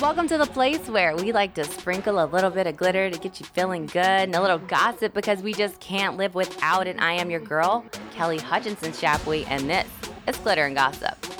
Welcome to the place where we like to sprinkle a little bit of glitter to get you feeling good and a little gossip because we just can't live without it. I am your girl, Kelly Hutchinson Shapley, and this is Glitter and Gossip.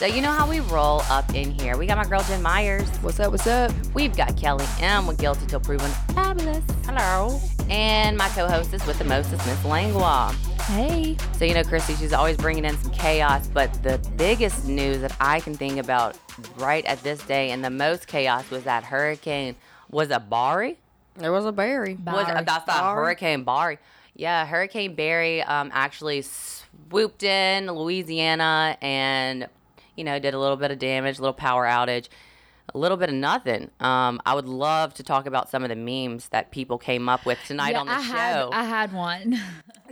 So you know how we roll up in here. We got my girl Jen Myers. What's up? What's up? We've got Kelly M with Guilty Till Proven Fabulous. Hello. And my co-hostess with the mostest, Miss Langlois. Hey. So you know, Christy, she's always bringing in some chaos, but the biggest news that I can think about right at this day and the most chaos was that hurricane was a Barry? There was a berry. Was Barry. that's the Barry. Hurricane Barry. Yeah, Hurricane Barry um, actually swooped in Louisiana and you know did a little bit of damage, a little power outage, a little bit of nothing. Um, I would love to talk about some of the memes that people came up with tonight Yeah, on the I show. had I had one.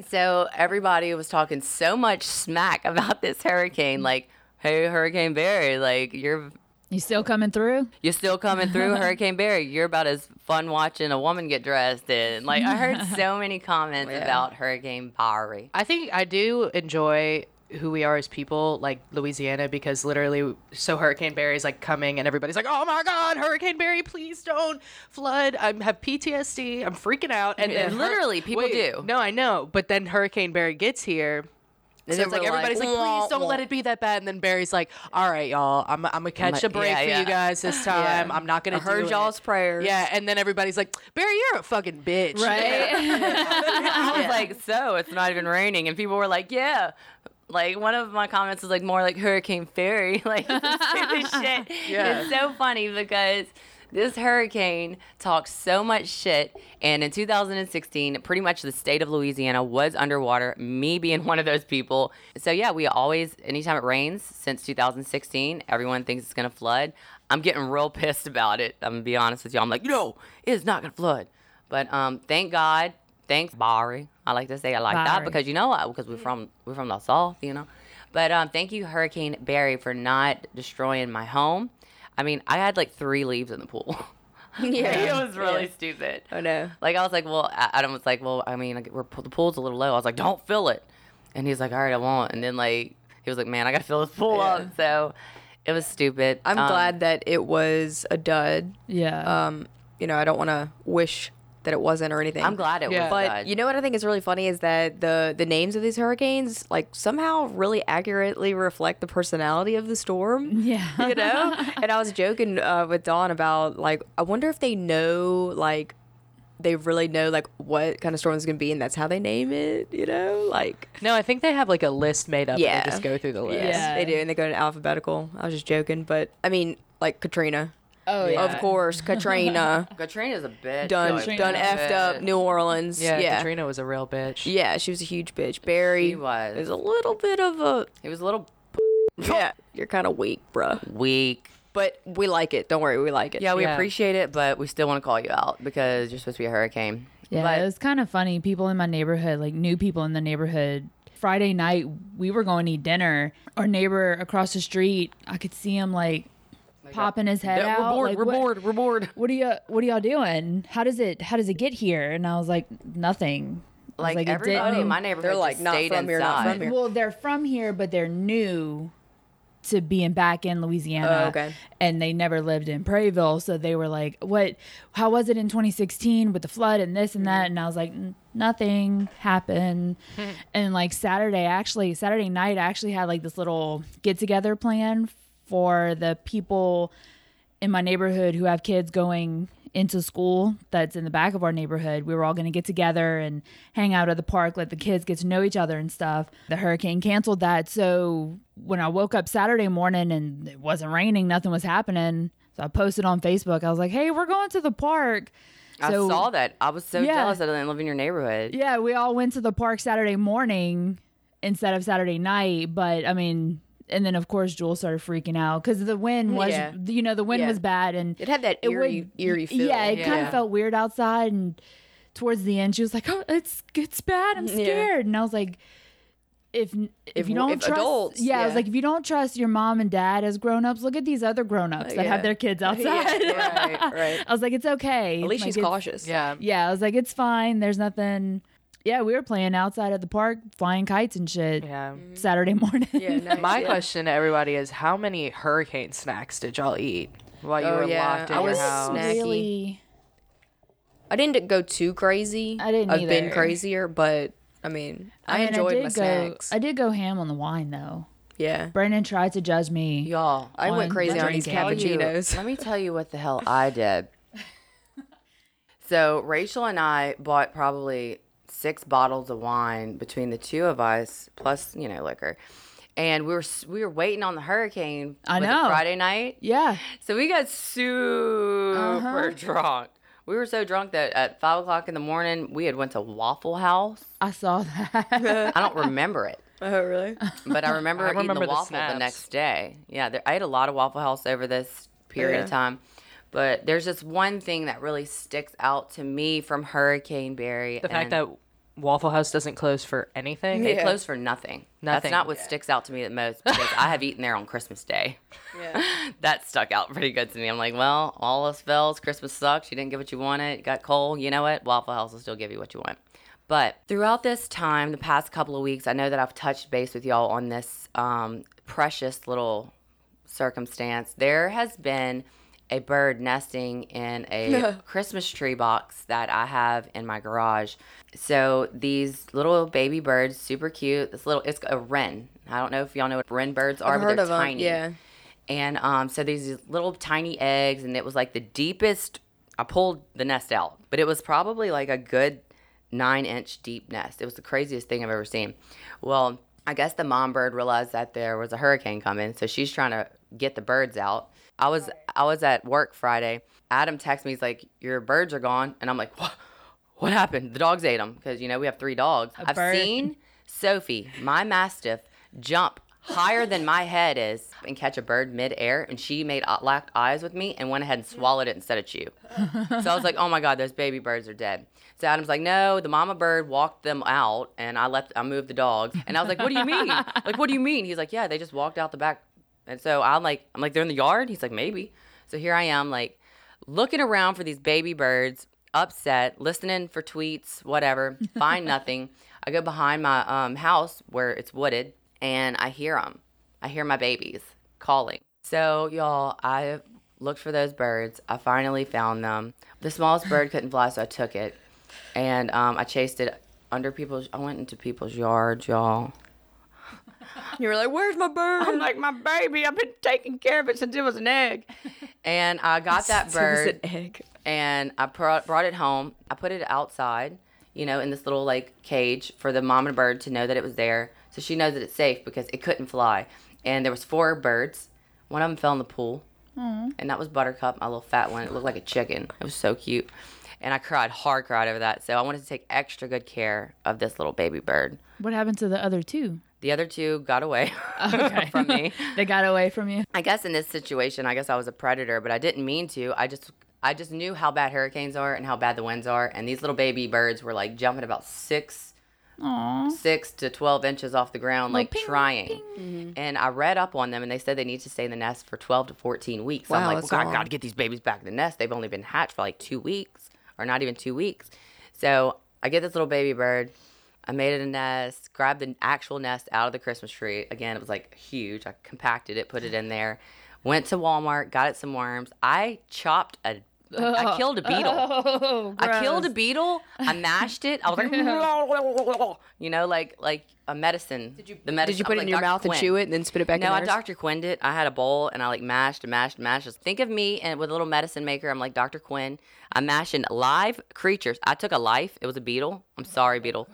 So everybody was talking so much smack about this hurricane, like, "Hey, Hurricane Barry, like you're You still coming through? you're still coming through, Hurricane Barry. You're about as fun watching a woman get dressed." And like, I heard so many comments Yeah. about Hurricane Barry. I think I do enjoy who we are as people, like Louisiana, because literally, so Hurricane Barry is like coming, and everybody's like, "Oh my God, Hurricane Barry, please don't flood." I have PTSD. I'm freaking out, and Yeah, then literally, people Wait, do. No, I know, but then Hurricane Barry gets here. And so it's like we're like, everybody's like, please don't let it be that bad. And then Barry's like, all right, y'all, I'm, I'm gonna catch like, a break yeah, for yeah. you guys this time. I'm not gonna I heard do y'all's it. prayers. Yeah, and then everybody's like, Barry, you're a fucking bitch. Right? I was like, "So it's not even raining," and people were like, "Yeah." Like one of my comments was like more like Hurricane Fairy, like stupid shit. Yeah. It's so funny because this hurricane talks so much shit, and in 2016, pretty much the state of Louisiana was underwater. Me being one of those people. So yeah, we always, anytime it rains since 2016, everyone thinks it's gonna flood. I'm getting real pissed about it. I'm gonna be honest with you. I'm like, no, it's not gonna flood. But um, thank God, thanks Barry. I like to say I like that because you know what? Because we're from we're from the south, you know. But um, thank you, Hurricane Barry, for not destroying my home. I mean, I had like three leaves in the pool. Yeah. it was really Yeah. stupid. I know. Like I was like, well, Adam was like, well, I mean, like, we're, the pool's a little low. I was like, don't fill it, and he's like, all right, I won't. And then like he was like, man, I gotta fill this pool Yeah. up. So it was stupid. I'm Um, glad that it was a dud. Yeah. Um, you know, I don't want to wish that it wasn't or anything. I'm glad it Yeah. was. But good. you know what I think is really funny is that the the names of these hurricanes like somehow really accurately reflect the personality of the storm. yeah. you know and i was joking uh, with dawn about like i wonder if they know like they really know like what kind of storm it's gonna be and that's how they name it you know like No, I think they have like a list made up. Yeah. and they just go through the list. Yeah. they do and they go in alphabetical i was just joking but i mean like katrina oh Yeah. of course katrina Katrina's a bitch. done Katrina. done effed up new orleans Yeah, yeah Katrina was a real bitch. yeah she was a huge bitch barry She was. is a little bit of a He was a little yeah you're kind of weak bruh weak. but we like it don't worry we like it Yeah, we Yeah. appreciate it, but we still want to call you out because you're supposed to be a hurricane. Yeah, But- it was kind of funny. People in my neighborhood, like new people in the neighborhood. Friday night, we were going to eat dinner. Our neighbor across the street, I could see him like Uh, popping his head Yeah, out. we're bored. like, we're what, bored. We're bored. What are you? What are y'all doing? How does it? How does it get here? And I was like, nothing. I was Like, it everybody in didn't- my neighborhood They're like, not stayed from here, not from here. Well, they're from here, but they're new to being back in Louisiana. Oh, okay. And they never lived in Prairieville, so they were like, "What? How was it in 2016 with the flood and this and that?" And I was like, "Nothing happened." and like Saturday, actually, Saturday night, I actually had like this little get together plan for the people in my neighborhood who have kids going into school that's in the back of our neighborhood. We were all going to get together and hang out at the park, let the kids get to know each other and stuff. The hurricane canceled that. So when I woke up Saturday morning and it wasn't raining, nothing was happening. So I posted on Facebook. I was like, hey, we're going to the park. I saw that. I was so Yeah. jealous that I didn't live in your neighborhood. Yeah, we all went to the park Saturday morning instead of Saturday night. But I mean, and then of course Jules started freaking out because the wind was, Yeah. you know, the wind Yeah. was bad and It had that it eerie, would- eerie feel. Yeah, it kind of felt weird outside and towards the end, she was like, "Oh, it's it's bad. I'm Yeah. scared." And I was like, "If if, If you don't if trust, adults, yeah, I was like, if you don't trust your mom and dad as grown ups, look at these other grown ups that yeah. have their kids outside." right, right. I was like, "It's okay." At least Like, she's cautious. Yeah. Yeah, I was like, "It's fine. There's nothing." Yeah, we were playing outside at the park, flying kites and shit. Yeah. Mm-hmm. Saturday morning. Yeah, nice, My yeah. question to everybody is how many hurricane snacks did y'all eat while you Oh, were yeah. locked in I your was house? snack- really. I didn't go too crazy. I didn't I've been crazier, but I mean, I, mean, enjoyed did my go, snacks. I did go ham on the wine though. yeah, Brendan tried to judge me. Y'all, I went crazy on these drinking. tell you- cappuccinos. let me tell you what the hell I did. So Rachel and I bought probably six bottles of wine between the two of us, plus you know liquor, and we were we were waiting on the hurricane. I know. Friday night. Yeah. So we got super Uh-huh. drunk. We were so drunk that at five o'clock in the morning we had went to Waffle House. I saw that. I don't remember it. oh, really? But I remember I eating remember the the waffle the, next day. Yeah, there, I ate a lot of Waffle House over this period of time. But there's just one thing that really sticks out to me from Hurricane Barry. The fact that Waffle House doesn't close for anything. it Yeah. closed for nothing. Nothing. That's not what sticks out to me the most because I have eaten there on Christmas Day. Yeah. that stuck out pretty good to me. I'm like, well, all else fails. Christmas sucks. You didn't get what you wanted. You got coal. You know what? Waffle House will still give you what you want. But throughout this time, the past couple of weeks, I know that I've touched base with y'all on this um, precious little circumstance. There has been a bird nesting in a Christmas tree box that I have in my garage. So these little baby birds, super cute. This little, it's a wren. I don't know if y'all know what wren birds are, I've but they're tiny. yeah. And um, so these little tiny eggs, and it was like the deepest. I pulled the nest out, but it was probably like a good nine inch deep nest. It was the craziest thing I've ever seen. Well, I guess the mom bird realized that there was a hurricane coming, so she's trying to get the birds out. I was I was at work Friday. Adam texts me, he's like, "Your birds are gone," and I'm like, "What? What happened? The dogs ate them because you know we have three dogs." I've bird. seen Sophie, my mastiff, jump higher than my head is and catch a bird midair, and she made locked eyes with me and went ahead and swallowed it instead of chew. so I was like, "Oh my god, those baby birds are dead." So Adam's like, "No, the mama bird walked them out, and I left. I moved the dogs." And I was like, "What do you mean? like, what do you mean?" He's like, "Yeah, they just walked out the back." And so I'm like, "I'm like, they're in the yard." He's like, "Maybe." So here I am, like, looking around for these baby birds, upset, listening for tweets, whatever. Find nothing. I go behind my um, house where it's wooded, and I hear them. I hear my babies calling. So y'all, I looked for those birds. I finally found them. The smallest bird couldn't fly, so I took it, and um, I chased it under people's. I went into people's yards, y'all. You were like, "Where's my bird?" I'm like, my baby. I've been taking care of it since it was an egg. And I got that It was bird an egg. and I brought, brought it home. I put it outside, you know, in this little like cage for the mom and bird to know that it was there, so she knows that it's safe because it couldn't fly. And there was four birds. One of them fell in the pool, mm-hmm. and that was Buttercup, my little fat one. It looked like a chicken. It was so cute, and I cried hard, cried over that. So I wanted to take extra good care of this little baby bird. what happened to the other two? The other two got away Okay. from me. they got away from you. I guess in this situation, I guess I was a predator, but I didn't mean to. I just I just knew how bad hurricanes are and how bad the winds are, and these little baby birds were like jumping about six Aw. six to twelve inches off the ground, like ping, trying. Mm-hmm. And I read up on them, and they said they need to stay in the nest for twelve to fourteen weeks. So I'm like, that's well, I got to get these babies back in the nest. They've only been hatched for like two weeks, or not even two weeks. So I get this little baby bird. I made it a nest, grabbed the actual nest out of the Christmas tree. Again, it was like huge. I compacted it, put it in there. Went to Walmart, got it some worms. I chopped a, I oh. killed a beetle. Oh, I killed a beetle. I mashed it. I was like, you know, like like a medicine. Did you the medicine? Did you put it in your mouth and chew it and then spit it back in? No, in I? Dr. Quinned it. I had a bowl and I like mashed and mashed and mashed. Just think of me and with a little medicine maker. I'm like Dr. Quinn. I'm mashing live creatures. I took a life. It was a beetle. I'm sorry, beetle.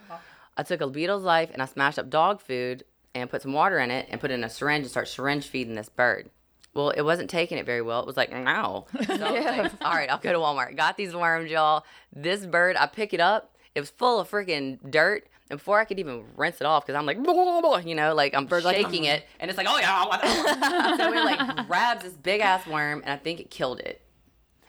I took a beetle's life and I smashed up dog food and put some water in it and put it in a syringe and start syringe feeding this bird. Well, it wasn't taking it very well. It was like, no. So was like, all right, I'll go to Walmart. Got these worms, y'all. This bird, I pick it up. It was full of freaking dirt. And before I could even rinse it off, because I'm like, you know, like I'm shaking oh. it, and it's like, oh yeah, I want that one." so it like grabs this big ass worm, and I think it killed it.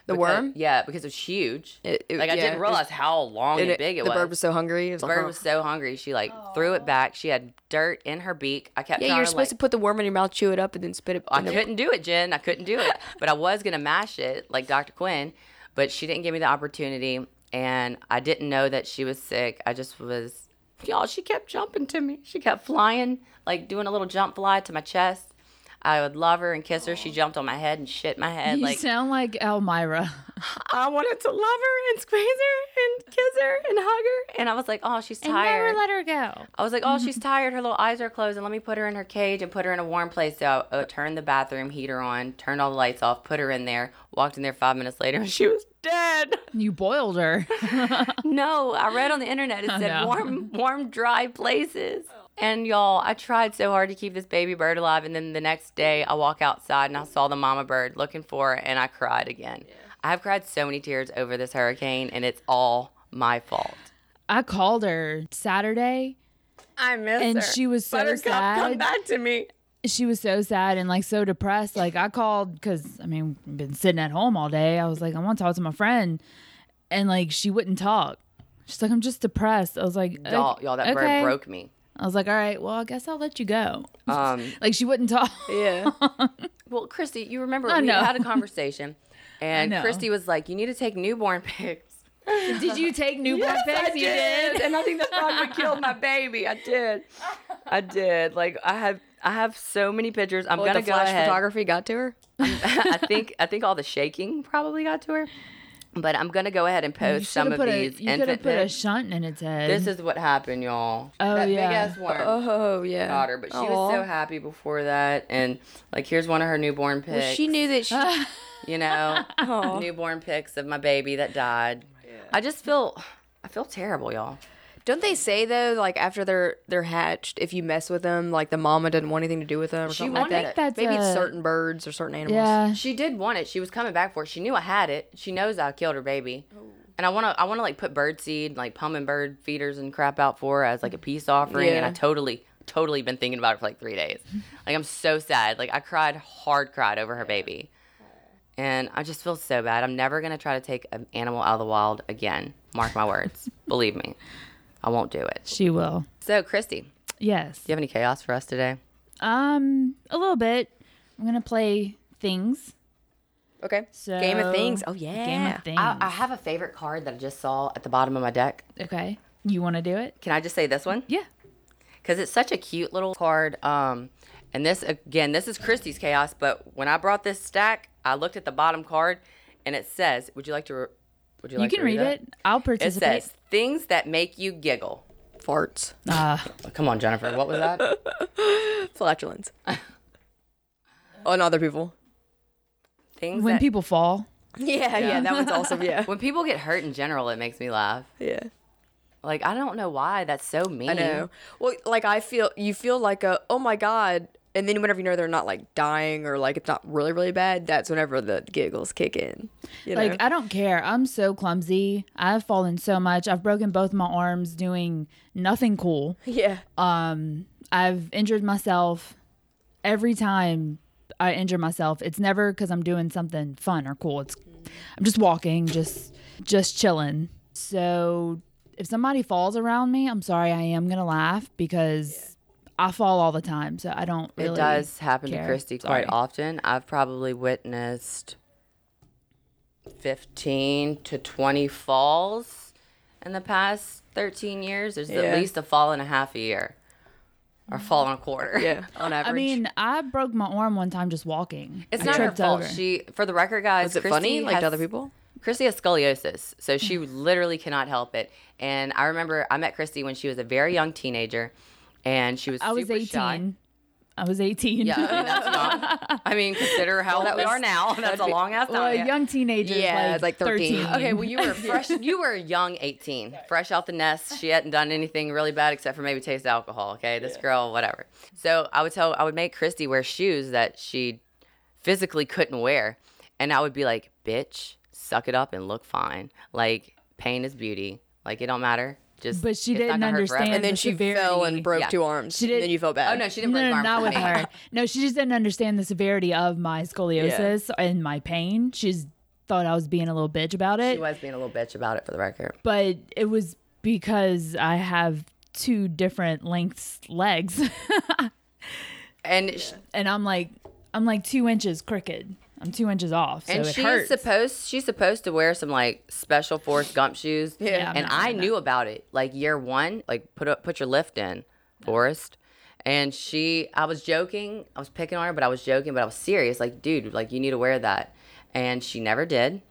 The because- worm? Yeah, because it was huge. It- it- like I yeah, didn't it- realize how long and, And big it the was. The bird was so hungry. It was the like, bird "Huh." was so hungry. She like threw it back. She had dirt in her beak. I kept Yeah, you're supposed like, to put the worm in your mouth, chew it up, and then spit it. I the- couldn't do it, Jen. I couldn't do it. But I was gonna mash it like Dr. Quinn, but she didn't give me the opportunity, and I didn't know that she was sick. I just was, y'all. She kept jumping to me. She kept flying, like doing a little jump fly to my chest. I would love her and kiss her. She jumped on my head and shit my head. You like sound like Elmyra. I wanted to love her and squeeze her and kiss her and hug her. And I was like, oh, she's tired. And never let her go. I was like, oh, she's tired. Her little eyes are closed, and let me put her in her cage and put her in a warm place. So I uh, turned the bathroom heater on, turned all the lights off, put her in there, walked in there five minutes later, and she was dead. You boiled her. no, I read on the internet it said no. warm, warm, dry places. And y'all, I tried so hard to keep this baby bird alive, and then the next day I walk outside and I saw the mama bird looking for her, and I cried again. I've cried so many tears over this hurricane, and it's all my fault. I called her Saturday. I miss her. And her. she was so Buttercup, come sad. back to me. She was so sad and like so depressed. Like I called because I mean, I've been sitting at home all day. I was like, I want to talk to my friend, and like she wouldn't talk. She's like, I'm just depressed. I was like, Y'all, y'all, that okay." bird broke me. I was like, all right, well, I guess I'll let you go. Um, Like she wouldn't talk. Yeah. well, Christy, you remember I we know. had a conversation, and know. Christy was like, "You need to take newborn pics." did you take newborn pics? You did. and I think that's probably what killed my baby. I did, I did. Like I have, I have so many pictures. I'm Well, gonna the go flash ahead. photography got to her. I think, I think all the shaking probably got to her, but I'm gonna go ahead and post some of put a, these you could have put a shunt in its head. This is what happened, y'all. Oh, that yeah. big ass worm. Oh yeah. got her, but she was so happy before that. And like, here's one of her newborn pics. Well, she knew that she. you know, newborn pics of my baby that died. I just feel, I feel terrible, y'all. Don't they say though, like after they're they're hatched, if you mess with them, like the mama doesn't want anything to do with them or She something like wanted that? That's Maybe it's a- certain birds or certain animals. yeah. She did want it. She was coming back for it. She knew I had it. She knows I killed her baby. Oh. And I want to, I want to like put bird seed, like hummingbird feeders and crap out for her as like a peace offering. Yeah. And I totally, totally been thinking about it for like three days. Like I'm so sad. Like I cried, hard cried over her baby. And I just feel so bad. I'm never gonna try to take an animal out of the wild again. Mark my words. Believe me, I won't do it. She will. So, Christy, Yes. do you have any chaos for us today? Um, a little bit. I'm gonna play things. Okay. So Game of Things. Oh yeah. Game of things. I, I have a favorite card that I just saw at the bottom of my deck. okay. You want to do it? Can I just say this one? Yeah. because it's such a cute little card. Um, and this again, this is Christie's chaos. But when I brought this stack, I looked at the bottom card, and it says, "Would you like to? Re- would you You can to read that? it. I'll participate. It participate. says things that make you giggle. Farts. Uh, come on, Jennifer. What was that? Flatulence. On other people. things when that, people fall. Yeah, yeah, that one's awesome. Yeah. when people get hurt in general, it makes me laugh. Yeah. Like I don't know why that's so mean. I know. Well, like I feel you feel like a oh my god, and then whenever you know they're not like dying or like it's not really really bad, that's whenever the giggles kick in. You know? Like I don't care. I'm so clumsy. I've fallen so much. I've broken both my arms doing nothing cool. yeah. Um, I've injured myself every time I injure myself. It's never because I'm doing something fun or cool. It's I'm just walking, just just chilling. So if somebody falls around me, I'm sorry, I am gonna laugh because I fall all the time. So I don't really. It does happen to. Christy Sorry. quite often. I've probably witnessed 15 to 20 falls in the past 13 years. There's Yeah. at least a fall and a half a year or fall and a quarter. Yeah. On average. I mean, I broke my arm one time just walking. It's I not her fault. over. She, for the record, guys, was it Christy funny like has, to other people? Christy has scoliosis, so she literally cannot help it. And I remember I met Christy when she was a very young teenager, and she was I was super 18. shy. I was 18. Yeah, I mean, that's young. I mean, consider how old we are now. That's a long ass time. well, a Yeah. young teenager. Yeah, like like 13. 13. Okay, well, you were fresh. You were a young 18, fresh out the nest. She hadn't done anything really bad except for maybe taste alcohol. Okay, this girl, whatever. So I would tell, I would make Christy wear shoes that she physically couldn't wear, and I would be like, "Bitch, suck it up and look fine. Like pain is beauty. Like it don't matter. Just But she it's not didn't understand. And then the she severity. fell and broke Yeah. two arms. She did, and then you felt bad. Oh no, she didn't break No, her no, arm not with me. her. No, she just didn't understand the severity of my scoliosis and my pain. She's thought I was being a little bitch about it. She was being a little bitch about it for the record. but it was because I have two different lengths legs, And sh- and I'm like I'm like two inches crooked. I'm two inches off, so and it she's hurts. supposed she's supposed to wear some like special Forrest Gump shoes. Yeah. And I no. knew about it like year one. Like put up put your lift in, Forrest. And she I was joking. I was picking on her, but I was joking, but I was serious. Like, dude, like you need to wear that. And she never did.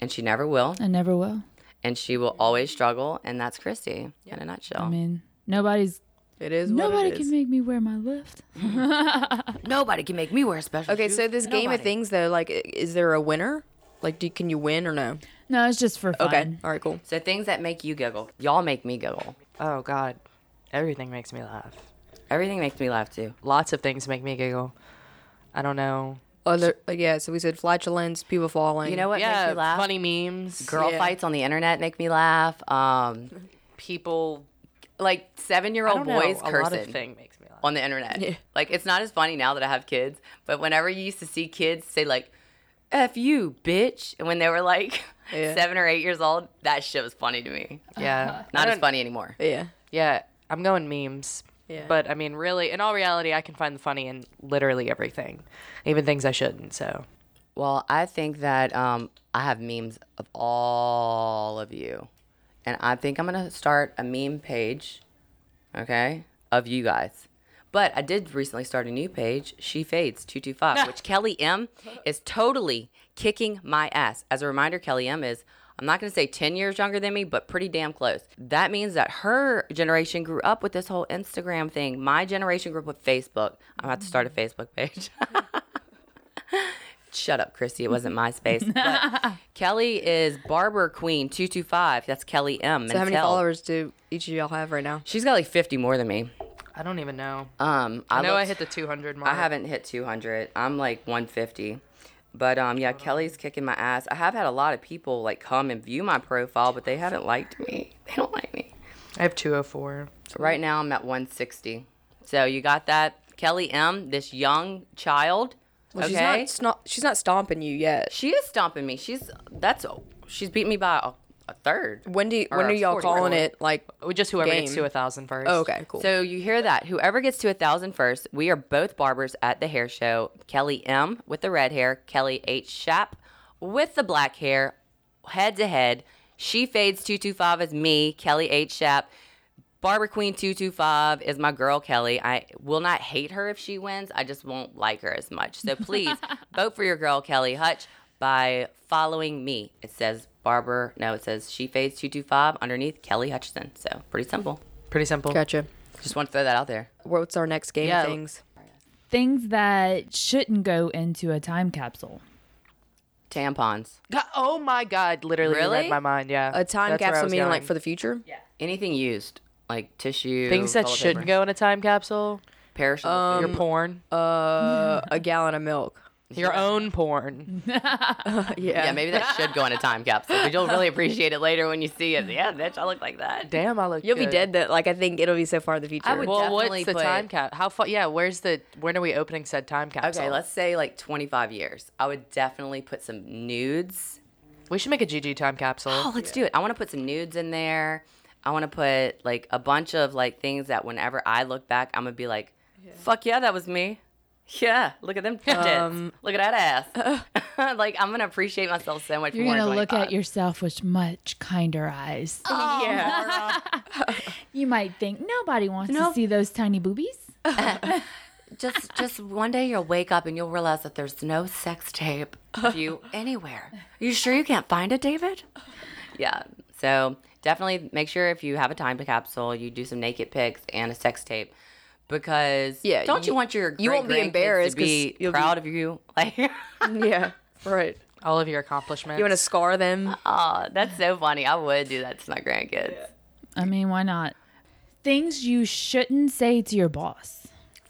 And she never will. I never will. And she will always struggle. And that's Christy yeah. in a nutshell. I mean, nobody's It is what nobody it can is. make me wear my lift. Nobody can make me wear a special Okay, shoes. so this game of things though, like, is there a winner? Like, do, can you win or no? No, it's just for fun. Okay, all right, cool. So things that make you giggle. Y'all make me giggle. Oh God, everything makes me laugh. Everything makes me laugh too. Lots of things make me giggle. I don't know. Other, yeah. So we said flatulence, people falling. You know what yeah, makes me laugh? funny memes. Girl Yeah. fights on the internet make me laugh. Um, people. Like seven year old don't know, boys a lot cursing of thing makes me laugh. on the internet. Yeah. Like it's not as funny now that I have kids, but whenever you used to see kids say like "f you, bitch," and when they were like Yeah. seven or eight years old, that shit was funny to me. Yeah, Not as funny anymore. Yeah. Yeah, I'm going memes. Yeah. But I mean, really, in all reality, I can find the funny in literally everything, even things I shouldn't. So Well, I think that um, I have memes of all of you. And I think I'm to start a meme page, okay, of you guys. But I did recently start a new page, She Fades 225, which Kelly M is totally kicking my ass. As a reminder, Kelly M is, I'm not going to say 10 years younger than me, but pretty damn close. That means that her generation grew up with this whole Instagram thing. My generation grew up with Facebook. I'm about to start a Facebook page. Shut up, Christy. It wasn't MySpace. But Kelly is Barber Queen 225. That's Kelly M. So how many Mantel. followers do each of y'all have right now? She's got like 50 more than me. I don't even know. Um, I know I hit the 200 mark. I haven't hit 200. I'm like 150. But um, yeah, Kelly's kicking my ass. I have had a lot of people like come and view my profile, but they haven't liked me. They don't like me. I have 204. Right now, I'm at 160. So you got that, Kelly M. This young child. Well, okay, she's not, it's not. She's not stomping you yet. she is stomping me. She's that's she's beat me by a, a third. When do you, when are y'all 40 calling it? Like, Just whoever gets to a thousand first. oh, okay, cool. So you hear that? Whoever gets to a thousand first, we are both barbers at the hair show. Kelly M with the red hair, Kelly H Shap with the black hair, head to head. She fades two two five as me, Kelly H Shap. Barber Queen two two five is my girl Kelly. I will not hate her if she wins. I just won't like her as much. So please vote for your girl Kelly Hutch by following me. It says Barber. No, it says She fades two two five underneath Kelly Hutchison. So pretty simple. Pretty simple. gotcha. Just want to throw that out there. What's our next game? Yeah. Things. Things that shouldn't go into a time capsule. Tampons. God, oh my God! Literally you Really? read my mind. Yeah. A time That's where I capsule was meaning like going. for the future. Yeah. Anything used, like tissue. things that toilet shouldn't paper, go in a time capsule. Perishable. Um. Your porn. Uh, a gallon of milk. Your own porn. Yeah. yeah, maybe that should go in a time capsule. But you'll really appreciate it later when you see it. Yeah, bitch, I look like that. Damn, I look. You'll be good. dead. That like I think it'll be so far in the future. I would- Well, definitely what's the put- time cap? How far? Yeah, where's the? When are we opening said time capsule? Okay, let's say like 25 years. I would definitely put some nudes. We should make a GG time capsule. Oh, let's do it. I want to put some nudes in there. I want to put like a bunch of like things that whenever I look back, I'm gonna be like, "Fuck yeah, that was me." Yeah, look at them tits. Um, look at that ass. like I'm gonna appreciate myself so much You're more. in gonna look at yourself with much kinder eyes. yeah. You might think nobody wants Nope. to see those tiny boobies. just just one day you'll wake up and you'll realize that there's no sex tape of you anywhere. Are you sure you can't find it, David? Yeah. So definitely make sure if you have a time capsule, you do some naked pics and a sex tape. Because Yeah, don't you, you- want your you won't be embarrassed to 'cause be you'll be- proud of you? Like, yeah. Right. All of your accomplishments. You want to scar them? oh, that's so funny. I would do that to my grandkids. I mean, why not? Things you shouldn't say to your boss.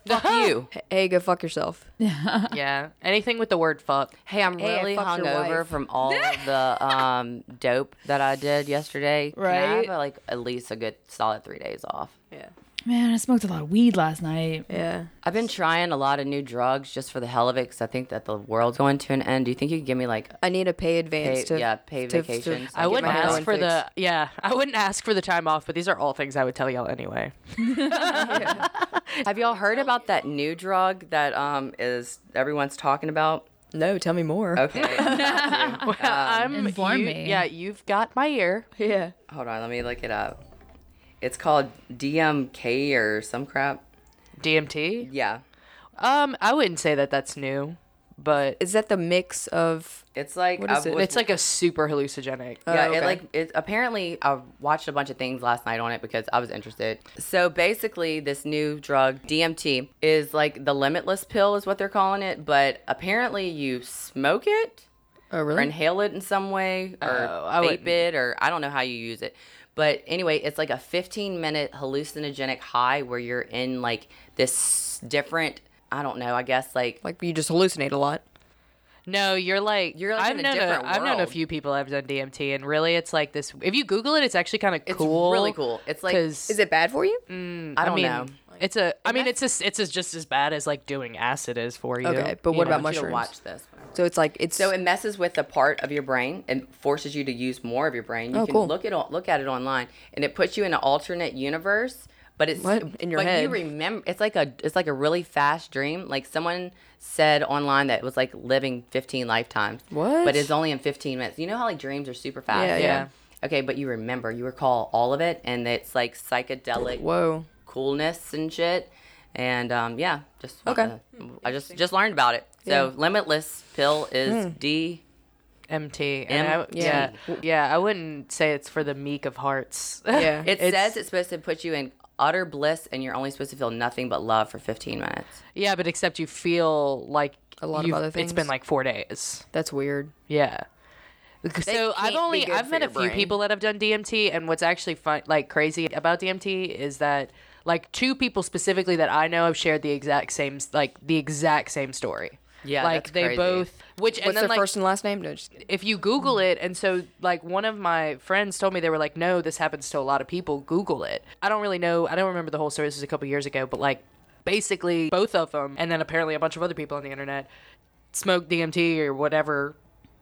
Fuck you. Hey, go fuck yourself. Yeah. Anything with the word fuck. Hey, I'm Hey, I really fucked your hungover wife. from all of the um, dope that I did yesterday. Can I Right. have like at least a good solid three days off? Yeah. Man, I smoked a lot of weed last night. Yeah. I've been trying a lot of new drugs just for the hell of it because I think that the world's going to an end. Do you think you could give me like I need a pay advance Pay- to yeah, pay to- to- vacations. I wouldn't ask heroin for the yeah. I wouldn't ask for the time off, but these are all things I would tell y'all anyway. Have y'all heard about that new drug that um is everyone's talking about? No, tell me more. Okay. I'm inform you- me. Yeah, you've got my ear. Yeah. Hold on, let me look it up. It's called DMK or some crap. DMT. Yeah. Um, I wouldn't say that that's new, but Is that the mix of It's like What is it? was- it's like a super hallucinogenic. yeah, Oh, it like it apparently I watched a bunch of things last night on it because I was interested. So basically this new drug DMT is like the limitless pill is what they're calling it, but apparently you smoke it Oh really? or inhale it in some way or Oh, vape wouldn't. it or I don't know how you use it. But anyway, it's like a 15 minute hallucinogenic high where you're in like this different I don't know, I guess like Like you just hallucinate a lot. No, you're like You're, like, I've in a known different I've known a world. few people that have done DMT, and really, it's like this. If you Google it, it's actually kind of it's cool. really cool. It's like Is it bad for you? Mm, I don't mean, know. It's a. I mean, it's a, it's as just as bad as like doing acid is for you. Okay, but you what know? about I want you to mushrooms? watch this. So it's like it's So it messes with the part of your brain and forces you to use more of your brain. You Oh, can cool. look at look at it online, and it puts you in an alternate universe. But it's What? In your but head? you remember it's like a it's like a really fast dream. Like someone said online that it was like living 15 lifetimes. What? But it's only in 15 minutes. You know how like dreams are super fast. Yeah, yeah. Okay, but you remember, you recall all of it, and it's like psychedelic whoa. coolness and shit. And um, yeah, just Okay. I just just learned about it. So limitless pill is Hmm. D. MT. And I, MT. yeah, yeah. I wouldn't say it's for the meek of hearts. Yeah. It It's- says it's supposed to put you in utter bliss, and you're only supposed to feel nothing but love for 15 minutes. yeah, but except you feel like A lot of other things. It's been like four days. That's weird. Yeah. So I've only I've met a few brain. people that have done DMT, and what's actually fun, like crazy about DMT is that like two people specifically that I know have shared the exact same like the exact same story. Yeah, like that's they crazy. both. Which and What's then their like first and last name? No, just if you Google it, and so like one of my friends told me they were like, no, this happens to a lot of people. Google it. I don't really know. I don't remember the whole story. This was a couple years ago, but like basically both of them, and then apparently a bunch of other people on the internet smoked DMT or whatever,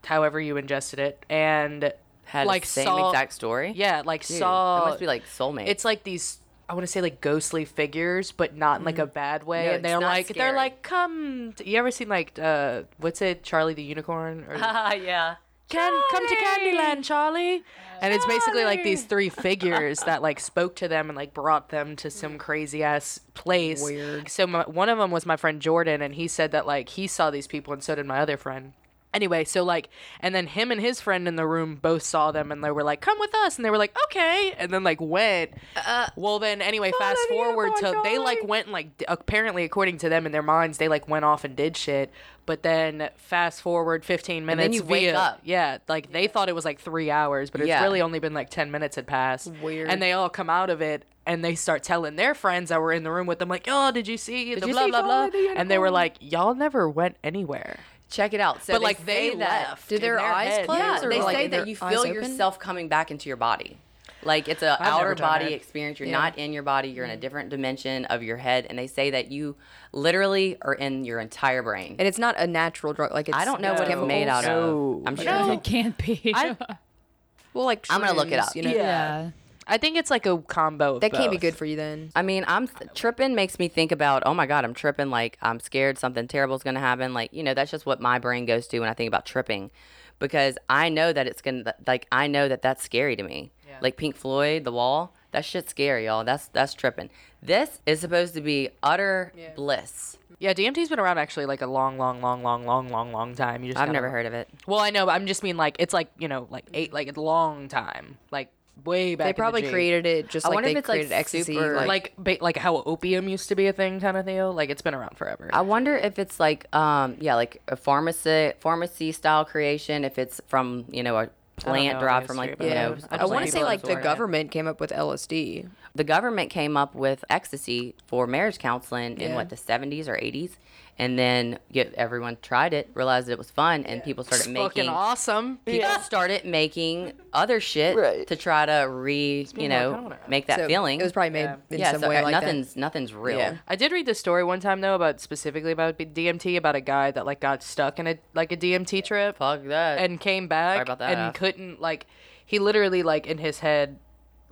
however you ingested it, and Had like the same saw, exact story. Yeah, like Dude, saw. it must be like soulmate. It's like these. I want to say like ghostly figures, but not in like a bad way. No, and they're it's not like they're scary. like, come. You ever seen like uh what's it, Charlie the Unicorn? Or, yeah. can come to Candyland, Charlie. And it's basically like these three figures that like spoke to them and like brought them to some crazy ass place. Weird. So my, one of them was my friend Jordan, and he said that like he saw these people, and so did my other friend. Anyway, so like, and then him and his friend in the room both saw them, and they were like, "Come with us," and they were like, "Okay," and then like went. Uh, well, then anyway, fast forward to they like went and, like d- apparently according to them in their minds they like went off and did shit. But then fast forward 15 minutes then you wake up. yeah, like they thought it was like three hours, but it's Yeah. really only been like 10 minutes had passed. Weird. And they all come out of it and they start telling their friends that were in the room with them, like, oh, did you see the you blah, see blah, blah? And they were like, y'all never went anywhere. Check it out. So but like they left. Do in their eyes head. close Yeah, or they like say that you feel yourself coming back into your body. Like it's an outer body it. experience. You're Yeah. not in your body. You're in a different dimension of your head, and they say that you literally are in your entire brain. and it's not a natural drug. Like it's I don't know what it's made out No. of. I'm sure. No. It can't be. I- Well, like I'm gonna look it up. You know? yeah. I think it's like a combo of That can't be good for you then. I mean, I'm tripping makes me think about, oh my God, I'm tripping. Like, I'm scared something terrible is going to happen. Like, you know, that's just what my brain goes to when I think about tripping because I know that it's going to, like, I know that that's scary to me. Yeah. Like Pink Floyd, The Wall, that shit's scary, y'all. That's, that's tripping. This is supposed to be utter bliss. Yeah, DMT's been around actually like a long, long, long, long, long, long, long time. You just I've kinda- never heard of it. Well, I know, but I'm just mean like it's like you know like eight like a long time like way back. They in the probably created it just I like wonder they if it's, like, created ecstasy. super- like, like ba- like how opium used to be a thing kind of thing. Like it's been around forever. I wonder if it's like, um, yeah, like a pharmacy, pharmacy style creation, if it's from, you know, a plant know derived from like, history, you but know, I I, just a like want to say like the source. government came up with LSD. the government came up with ecstasy for marriage counseling in what the 70s or 80s and then get everyone tried it, realized it was fun, and people started making Fucking making awesome. people started making other shit Right. to try to re you know make that So feeling. It was probably made Yeah. in yeah, some so way like that. nothing's nothing's real. Yeah. I did read the story one time though about specifically about DMT about a guy that like got stuck in a like a DMT trip Fuck that. and came back Sorry about that. and couldn't like he literally like in his head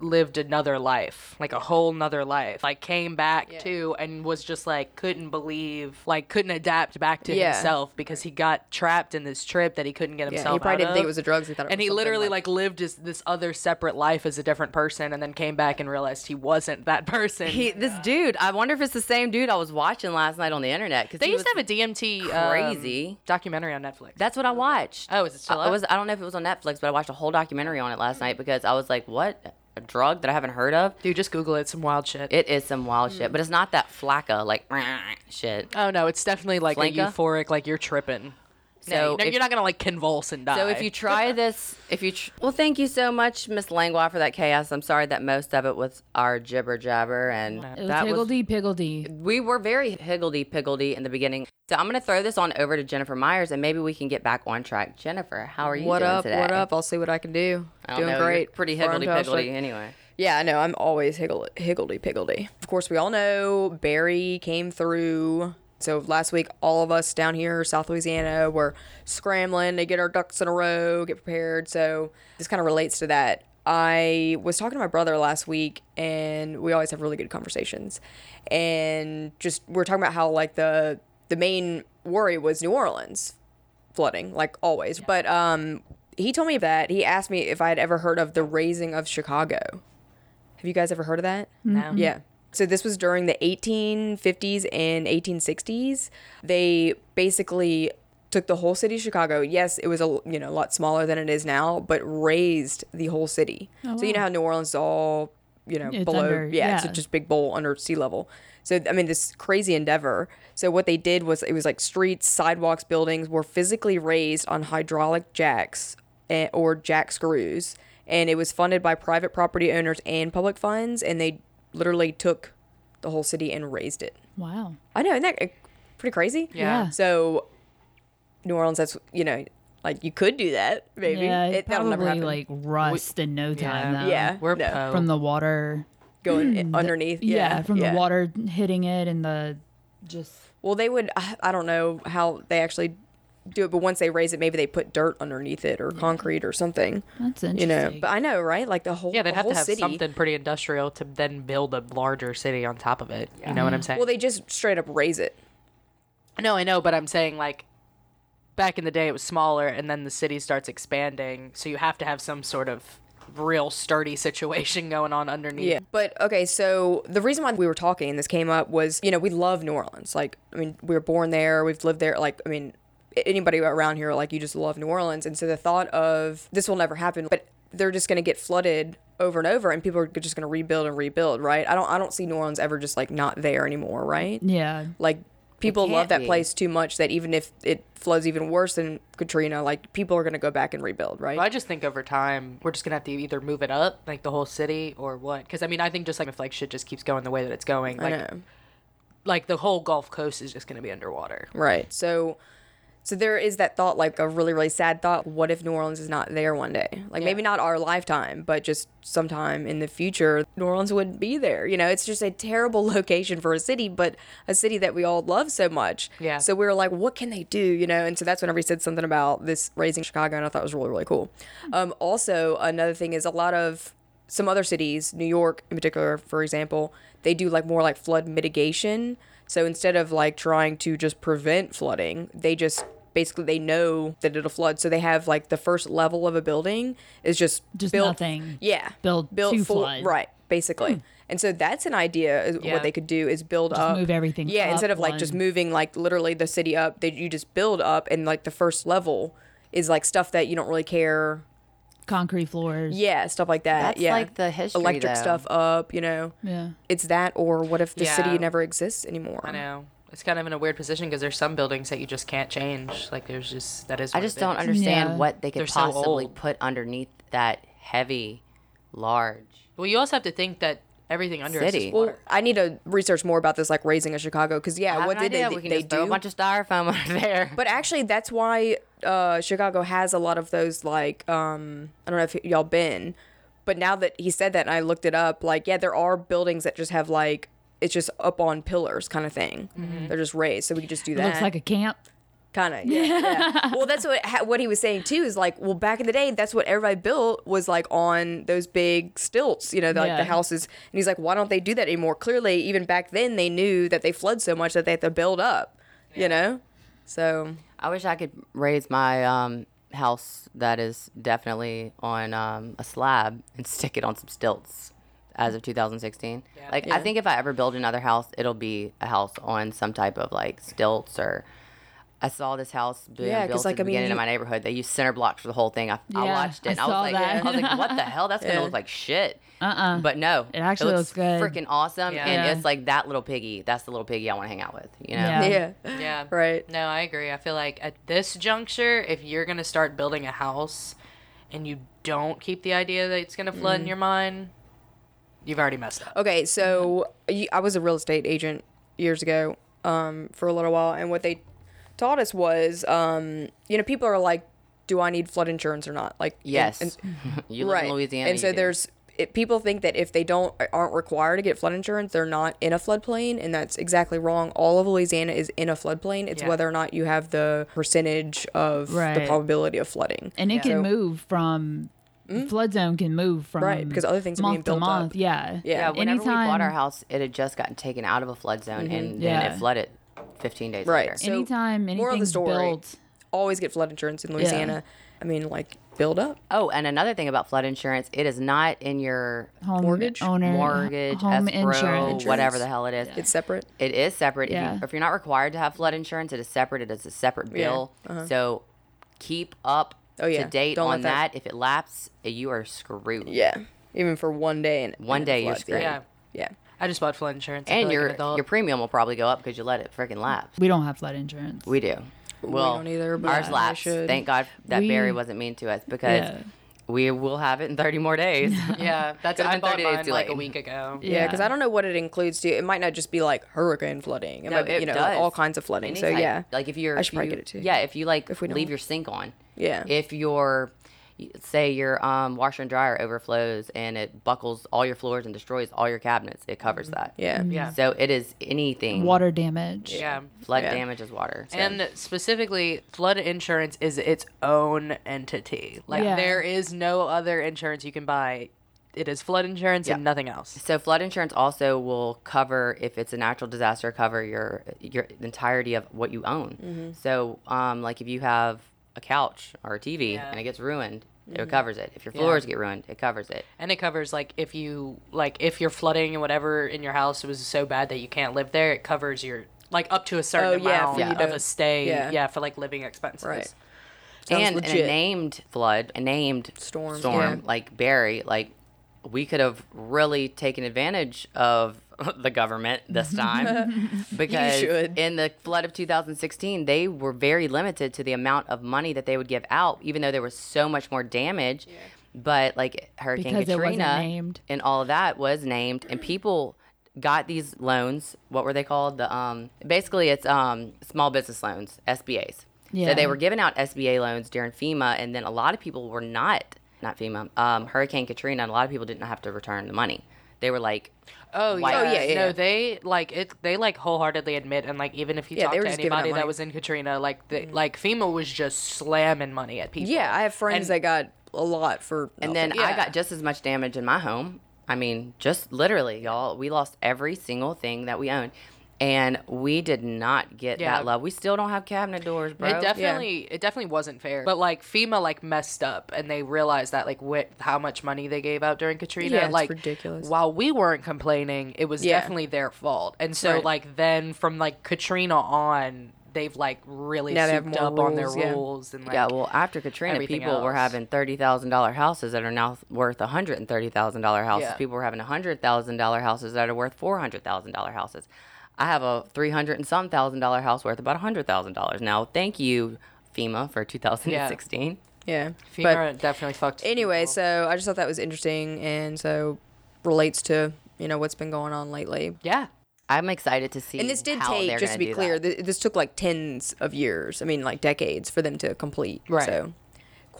lived another life like a whole nother life like came back to and was just like couldn't believe like couldn't adapt back to Yeah. himself because he got trapped in this trip that he couldn't get himself. Yeah, he probably didn't think it was the drugs. He thought it and he literally like, like lived as this other separate life as a different person and then came back and realized he wasn't that person he, this dude, I wonder if it's the same dude I was watching last night on the internet. Cause they he used to have a DMT um, crazy. documentary on Netflix. That's what I watched. Oh, is it still I, I was. I don't know if it was on Netflix, but I watched a whole documentary on it last night because I was like, "What? A drug that I haven't heard of?" Dude, just Google it. Some wild shit. It is some wild shit, mm. but it's not that flakka like shit. oh no, it's definitely like a euphoric, like you're tripping. So So no, if- you're not gonna like convulse and die. So if you try this, if you tr- well, thank you so much, Miss Langlois, for that chaos. I'm sorry that most of it was our jibber jabber, and It was that was higgledy piggledy. we were very higgledy piggledy in the beginning. So I'm gonna throw this on over to Jennifer Myers, and maybe we can get back on track. Jennifer, how are you what doing up? today? What up? I'll see what I can do. I don't Doing know, you're great. pretty Far higgledy piggledy anyway. Yeah, I know. I'm always higgledy higgledy piggledy. Of course, we all know Barry came through. So last week, all of us down here, South Louisiana, were scrambling to get our ducks in a row, get prepared. So this kind of relates to that. I was talking to my brother last week, and we always have really good conversations. And just we are talking about how like the the main worry was New Orleans flooding, like always. But um, he told me that he asked me if I had ever heard of the raising of Chicago. Have you guys ever heard of that? no. Yeah. So this was during the 1850s and 1860s. They basically took the whole city of Chicago. Yes, it was a you know a lot smaller than it is now, but raised the whole city. so you know how New Orleans is all you know It's below under- yeah, it's just big bowl under sea level. So I mean this crazy endeavor. So what they did was it was like streets, sidewalks, buildings were physically raised on hydraulic jacks eh, or jack screws and it was funded by private property owners and public funds and they literally took the whole city and raised it. Wow. I know, isn't that uh, pretty crazy? Yeah. So New Orleans that's you know like you could do that maybe. Yeah, it that'll never probably happen. like rust in no time. though. yeah, We're no. From the water. going i- underneath. Yeah, Yeah, from yeah. the water hitting it and the just Well, they would. I I don't know how they actually do it, but once they raise it, maybe they put dirt underneath it or concrete or something. that's interesting. You know, but I know, right? Like the whole yeah, they'd have to have city. something pretty industrial to then build a larger city on top of it. You know what I'm mm-hmm. saying? Well, they just straight up raise it. No, I know, but I'm saying like back in the day it was smaller and then the city starts expanding, so you have to have some sort of real sturdy situation going on underneath. Yeah. But okay, so the reason why we were talking and this came up was, you know, we love New Orleans. Like, I mean, we were born there, we've lived there. Like, I mean, anybody around here, like, you just love New Orleans. And so the thought of this will never happen, but they're just going to get flooded over and over and people are just going to rebuild and rebuild, right? I don't, I don't see New Orleans ever just like not there anymore, right? yeah. Like, people love that be. place too much that even if it floods even worse than Katrina, like, people are going to go back and rebuild, right? I just think over time we're just gonna have to either move it up, like the whole city, or what? Because I mean, I think just like if like shit just keeps going the way that it's going, I like know. like the whole Gulf Coast is just gonna be underwater. Right. So so there is that thought like a really really sad thought what if New Orleans is not there one day? Like maybe not our lifetime, but just sometime in the future New Orleans wouldn't be there. You know, it's just a terrible location for a city, but a city that we all love so much. Yeah. So we were like what can they do, you know? And so that's whenever he said something about this raising Chicago and I thought it was really really cool. Um also another thing is a lot of some other cities, New York in particular, for example, they do like more like flood mitigation. So instead of like trying to just prevent flooding, they just basically they know that it'll flood. So they have like the first level of a building is just Just built, nothing. Yeah, build built to full, flood. right? Basically. Hmm. And so that's an idea. Is Yeah. What they could do is build up, move everything Yeah, instead of like just moving like literally the city up, they you just build up, and like the first level is like stuff that you don't really care Concrete floors. yeah, stuff like that. That's yeah. like the history, Electric though. stuff up, you know. Yeah. It's that or what if the Yeah. city never exists anymore? I know it's kind of in a weird position because there's some buildings that you just can't change. Like there's just that is. I just don't is. understand Yeah. what they could They're possibly old. put underneath that heavy, large. Well, you also have to think that Everything under us City. is Well, water. I need to research more about this, like raising a Chicago, because yeah, have what did idea. they we can they just throw do? a bunch of styrofoam over there. But actually, that's why uh, Chicago has a lot of those like um, I don't know if y'all been, but now that he said that and I looked it up, like yeah, there are buildings that just have like it's just up on pillars kind of thing. They're just raised, so we could just do It that. looks like a camp. kind of yeah, yeah. Well, that's what what he was saying too is like well back in the day that's what everybody built was like on those big stilts, you know, the, like the houses. And he's like, why don't they do that anymore? Clearly, even back then they knew that they flood so much that they had to build up, you know. So I wish I could raise my um, house that is definitely on um, a slab and stick it on some stilts as of 2016. Like, I think if I ever build another house, it'll be a house on some type of like stilts or. I saw this house being Yeah, 'cause, built like, at the I mean, beginning you- of my neighborhood. They used center blocks for the whole thing. I, I watched it. I and I, was like, that. I was like, what the hell? That's gonna Yeah. look like shit. Uh-uh. But no, It actually looks good. Freaking awesome, Yeah. and Yeah. it's like that little piggy. That's the little piggy I want to hang out with. You know. Yeah. yeah, Yeah. right. No, I agree. I feel like at this juncture, if you're gonna start building a house and you don't keep the idea that it's gonna flood in your mind, you've already messed up. Okay, so I was a real estate agent years ago um, for a little while, and what they taught us was, um, you know, people are like, "Do I need flood insurance or not?" Like, Yes. and- you live right. in Louisiana. and so do. there's it, people think that if they don't aren't required to get flood insurance, they're not in a floodplain, and that's exactly wrong. All of Louisiana is in a floodplain. It's Yeah. whether or not you have the percentage of the probability of flooding. and it Yeah. can So- move from the flood zone can move from Right, because other things are being month to built month. up. Yeah, Yeah. Yeah, whenever we bought our house, it had just gotten taken out of a flood zone, and then Yeah. it flooded 15 days Right. later. So, anytime moral of the anything's story, built, Always get flood insurance in Louisiana. I mean, like build up. Oh, and another thing about flood insurance, it is not in your home Mortgage? owner mortgage, home escrow, insurance. whatever the hell it is. It's separate. It is separate. If, Yeah. you, if you're not required to have flood insurance, it is separate. It is a separate Yeah, bill. Uh-huh. So keep up Oh, yeah. to date Don't let on that- that. If it laps, you are screwed. Yeah, even for one day and One and day you're screwed. Yeah. Yeah, I just bought flood insurance. I And feel like your an your premium will probably go up because you let it freaking lapse. We don't have flood insurance. We do. Well, don't either, but ours I lapsed. should. Thank God that We- Barry wasn't mean to us because Yeah. we will have it in 30 more days. yeah, that's Could've I been bought 30 days mine like a week ago. yeah, because I don't know what it includes. Too. It might not just be like hurricane flooding. It No, might be, it you know, does. all kinds of flooding. So yeah, like if you're, I if should probably you- get it too. Yeah, if you like If we leave don't. your sink on. Yeah. If your, say your um, washer and dryer overflows and it buckles all your floors and destroys all your cabinets, it covers that. yeah, Yeah. So it is anything. Water damage. Yeah. Flood Yeah. damage is water. So. And specifically, flood insurance is its own entity. Like Yeah. there is no other insurance you can buy. It is flood insurance Yeah. and nothing else. So flood insurance also will cover if it's a natural disaster, cover your your entirety of what you own. Mm-hmm. So um, like if you have a couch or a TV Yeah. and it gets ruined, Mm-hmm. it covers it. If your floors get ruined, it covers it. And it covers like if you like if you're flooding and whatever in your house was so bad that you can't live there, it covers your like up to a certain Oh, yeah, amount for you of to- a stay. yeah. Yeah. for like living expenses. Right. Sounds and in a named flood, a named Storm, storm yeah. like Barry, like we could have really taken advantage of the government this time because should. in the flood of 2016 they were very limited to the amount of money that they would give out even though there was so much more damage but like hurricane Because katrina named. and all of that was named and people got these loans what were they called the um basically it's um small business loans sbas yeah. so they were giving out SBA loans during FEMA, and then a lot of people were not, not FEMA, um, Hurricane Katrina, and a lot of people didn't have to return the money. They were like, Oh yeah. Oh, yeah, yeah, No, yeah. they like it. They like wholeheartedly admit, and like even if you Yeah, talk to just giving out anybody that was in Katrina, like the, mm. like FEMA was just slamming money at people. Yeah, I have friends And- that got a lot for. and then nothing. I got just as much damage in my home. I mean, just literally, y'all. We lost every single thing that we owned, and we did not get Yeah. that love. We still don't have cabinet doors, bro. It definitely, it definitely wasn't fair. But like FEMA, like messed up, and they realized that like what how much money they gave out during Katrina, Yeah, it's like ridiculous. While we weren't complaining, it was Yeah. definitely their fault. And so Right. like then from like Katrina on, they've like really Now souped up on their rules, yeah. rules and like yeah, well, after Katrina, people were having thirty thousand dollar houses that are now worth hundred and thirty thousand dollar houses. Yeah. People were having hundred thousand dollar houses that are worth four hundred thousand dollar houses. I have a three hundred and some thousand dollar house worth about a hundred thousand dollars. Now, thank you, FEMA, for two thousand and sixteen. yeah. FEMA definitely fucked. Anyway, people. so I just thought that was interesting, and so relates to you know what's been going on lately. Yeah. I'm excited to see. And this did how take, just to be clear, th- this took like tens of years. I mean, like decades for them to complete. Right. So,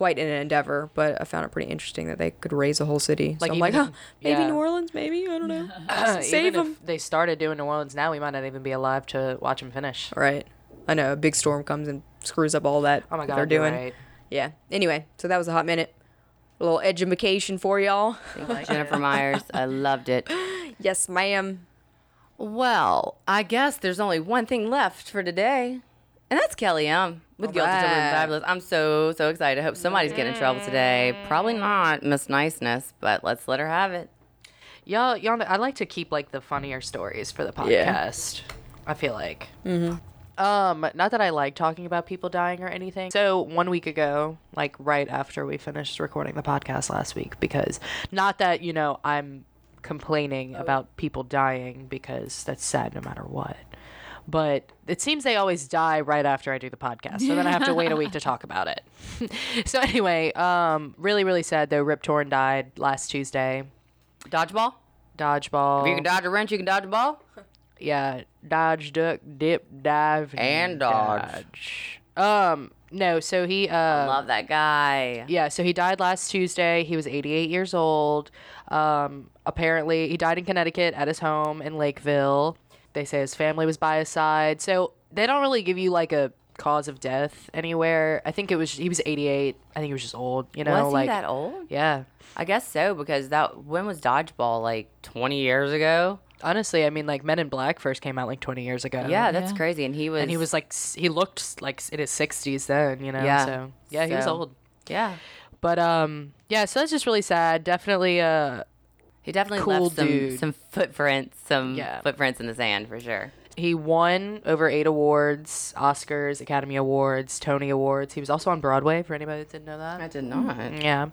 quite an endeavor. But I found it pretty interesting that they could raise a whole city. Like, so I'm like, huh, maybe yeah. New Orleans, maybe I don't know. Uh, Save them. they started doing New Orleans now, we might not even be alive to watch them finish. Right. I know a big storm comes and screws up all that. Oh my god, they're doing. right. Yeah. Anyway, so that was a hot minute. A little education for y'all. Jennifer Myers. I loved it. Yes, ma'am. Well, I guess there's only one thing left for today, and that's Kelly M with Guilty Till Proven Fabulous. I'm so so excited. I hope somebody's getting in trouble today. Probably not Miss Niceness, but let's let her have it. Y'all, y'all, I like to keep like the funnier stories for the Yeah. podcast. I feel like. Mm-hmm. Um, not that I like talking about people dying or anything. So one week ago, like right after we finished recording the podcast last week, because not that you know I'm complaining about people dying because that's sad no matter what. But it seems they always die right after I do the podcast. So then I have to wait a week to talk about it. so anyway, um, really, really sad though. Rip Torn died last Tuesday. Dodgeball. Dodgeball. If you can dodge a wrench, you can dodge a ball. Yeah, dodge, duck, dip, dive, And dodge. dodge. Um, no, so he uh Love that guy. yeah, so he died last Tuesday. He was 88 years old. Um, apparently he died in Connecticut at his home in Lakeville. They say his family was by his side. So they don't really give you like a cause of death anywhere. I think it was he was 88. I think he was just old, you know, Was he like that old? yeah. I guess so because that when was dodgeball like 20 years ago? Honestly, I mean like Men in Black first came out like 20 years ago. Yeah, that's Yeah. crazy. And he was and he was like he looked like in his 60s then you know Yeah. so yeah he was old yeah. but um yeah so that's just really sad definitely uh He definitely Cool left some dude. some footprints, some Yeah. footprints in the sand for sure. he won over eight awards oscars academy awards tony awards he was also on broadway for anybody that didn't know that I did not. yeah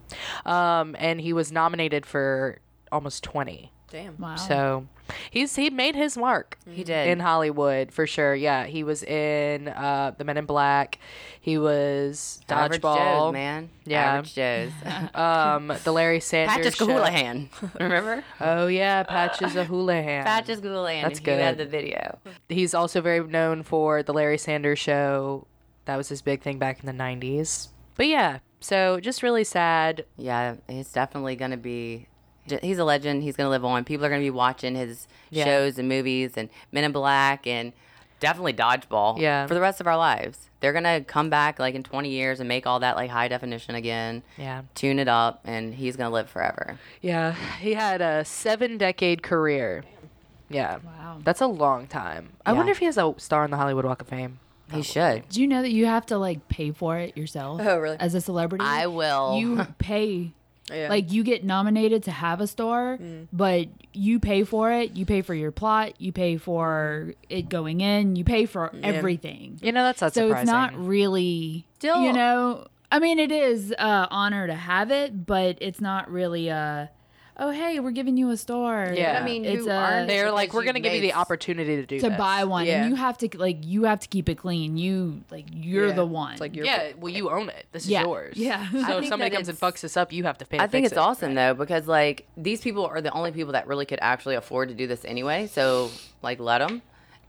um and he was nominated for almost 20 Damn. Wow. so he's he made his mark He did. in Hollywood for sure. Yeah, he was in uh, the Men in Black. He was Average Dodgeball. Joe's, man. Yeah. Average Joe's. um, the Larry Sanders Patches show. Houlihan. Remember? Oh yeah, Patches of Houlihan. Patches Houlihan. That's good. He had the video. He's also very known for the Larry Sanders show. That was his big thing back in the '90s. But yeah, so just really sad. Yeah, he's definitely going to be. He's a legend. He's going to live on. People are going to be watching his Yeah. shows and movies and Men in Black and definitely Dodgeball. Yeah. For the rest of our lives. They're going to come back like in 20 years and make all that like high definition again. Yeah, Tune it up, and he's going to live forever. yeah. He had a seven-decade career. Yeah, Wow. that's a long time. I Yeah. wonder if he has a star on the Hollywood Walk of Fame. He should. Do you know that you have to like pay for it yourself? Oh, really? As a celebrity, I will. You pay. Yeah. Like you get nominated to have a star, but you pay for it. You pay for your plot. You pay for it going in. You pay for everything. You know, that's not so surprising. it's not really Still- you know i mean it is uh honor to have it but it's not really a oh hey we're giving you a store. Yeah. I mean, it's you a earned it They're like, we're gonna give you the opportunity to do to this. buy one Yeah. and you have to like you have to keep it clean you like you're Yeah. the one It's like you're Yeah, well, you own it. This is Yeah. yours. Yeah. I So if somebody comes and fucks this up, you have to pay. To I think fix it's it. awesome though because like these people are the only people that really could actually afford to do this anyway. So like let them.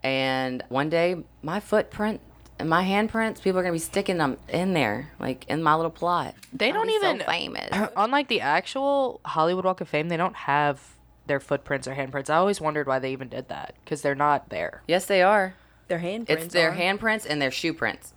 And one day my footprint and my handprints, people are gonna be sticking them in there, like in my little plot. They I'll don't be so even famous. Unlike the actual Hollywood Walk of Fame. They don't have their footprints or handprints. I always wondered why they even did that because they're not there. yes, they are. their handprints. It's their are. handprints and their shoe prints.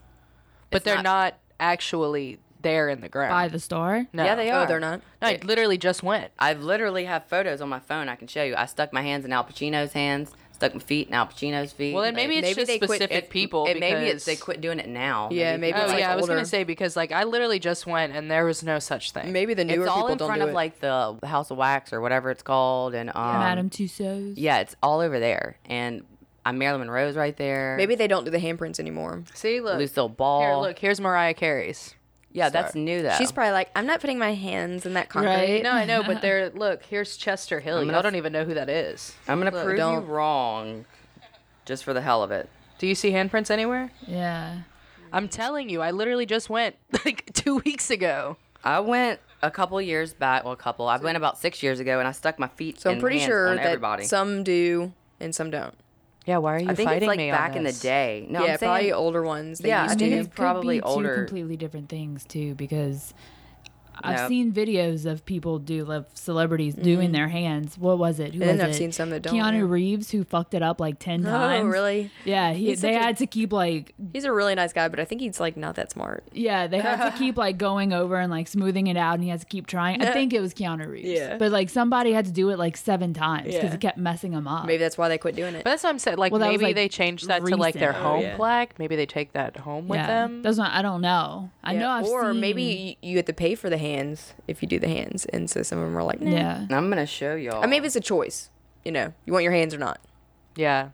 But It's they're not- not, actually there in the ground. by the star no. Yeah, they Oh, are. they're not. No, I literally just went. I literally have photos on my phone. I can show you. I stuck my hands in Al Pacino's hands. Stuck my feet in Al Pacino's feet. Well, then maybe Like, it's maybe just they quit- specific it- people. It, maybe it's they quit doing it now. Yeah, maybe Oh it's, like, yeah, I was gonna say because like I literally just went and there was no such thing. Maybe the newer it's all people in front do of it. like the House of Wax or whatever it's called, and um, madame tussauds Yeah, it's all over there, and I'm Marilyn Monroe's right there. Maybe they don't do the handprints anymore. See, look. Lucille Ball. Here, look. Here's Mariah Carey's. Yeah, that's new though. She's probably like, I'm not putting my hands in that concrete. Right. No, I know, but there. Look, here's Chester Hill. I'm Y'all gonna- don't even know who that is. I'm gonna Look, prove you don't- wrong, just for the hell of it. Do you see handprints anywhere? yeah I'm telling you, I literally just went like two weeks ago. I went a couple years back. Well, a couple. I went about six years ago, and I stuck my feet. So I'm pretty hands sure that everybody. some do and some don't. Yeah, why are you I think fighting it's like back in the day. No, yeah, I'm saying, probably older ones. They Yeah, I used think to. it's probably could be older. Two completely different things too, because I've Nope. seen videos of people do of celebrities mm-hmm. doing their hands. What was it? Who And then was I've it? seen some that don't, Keanu yeah. Reeves who fucked it up like ten Oh, times. Oh, really? Yeah, he, He's they such a- had to keep like He's a really nice guy, but I think he's like not that smart. yeah, they had to keep like going over and like smoothing it out, and he has to keep trying. I think it was Keanu Reeves. Yeah. but like somebody had to do it like seven times because Yeah. he kept messing him up. Maybe that's why they quit doing it. But that's what I'm saying. Like Well, that was, maybe like, they changed that to like their oh, home Oh, yeah. plaque. Maybe they take that home with them. that's not. I don't know. I Yeah, know I've or seen, maybe you, you have to pay for the hands if you do the hands, and so some of them are like, nah. Yeah, I'm gonna show y'all. I mean, if it's a choice, you know, you want your hands or not. yeah.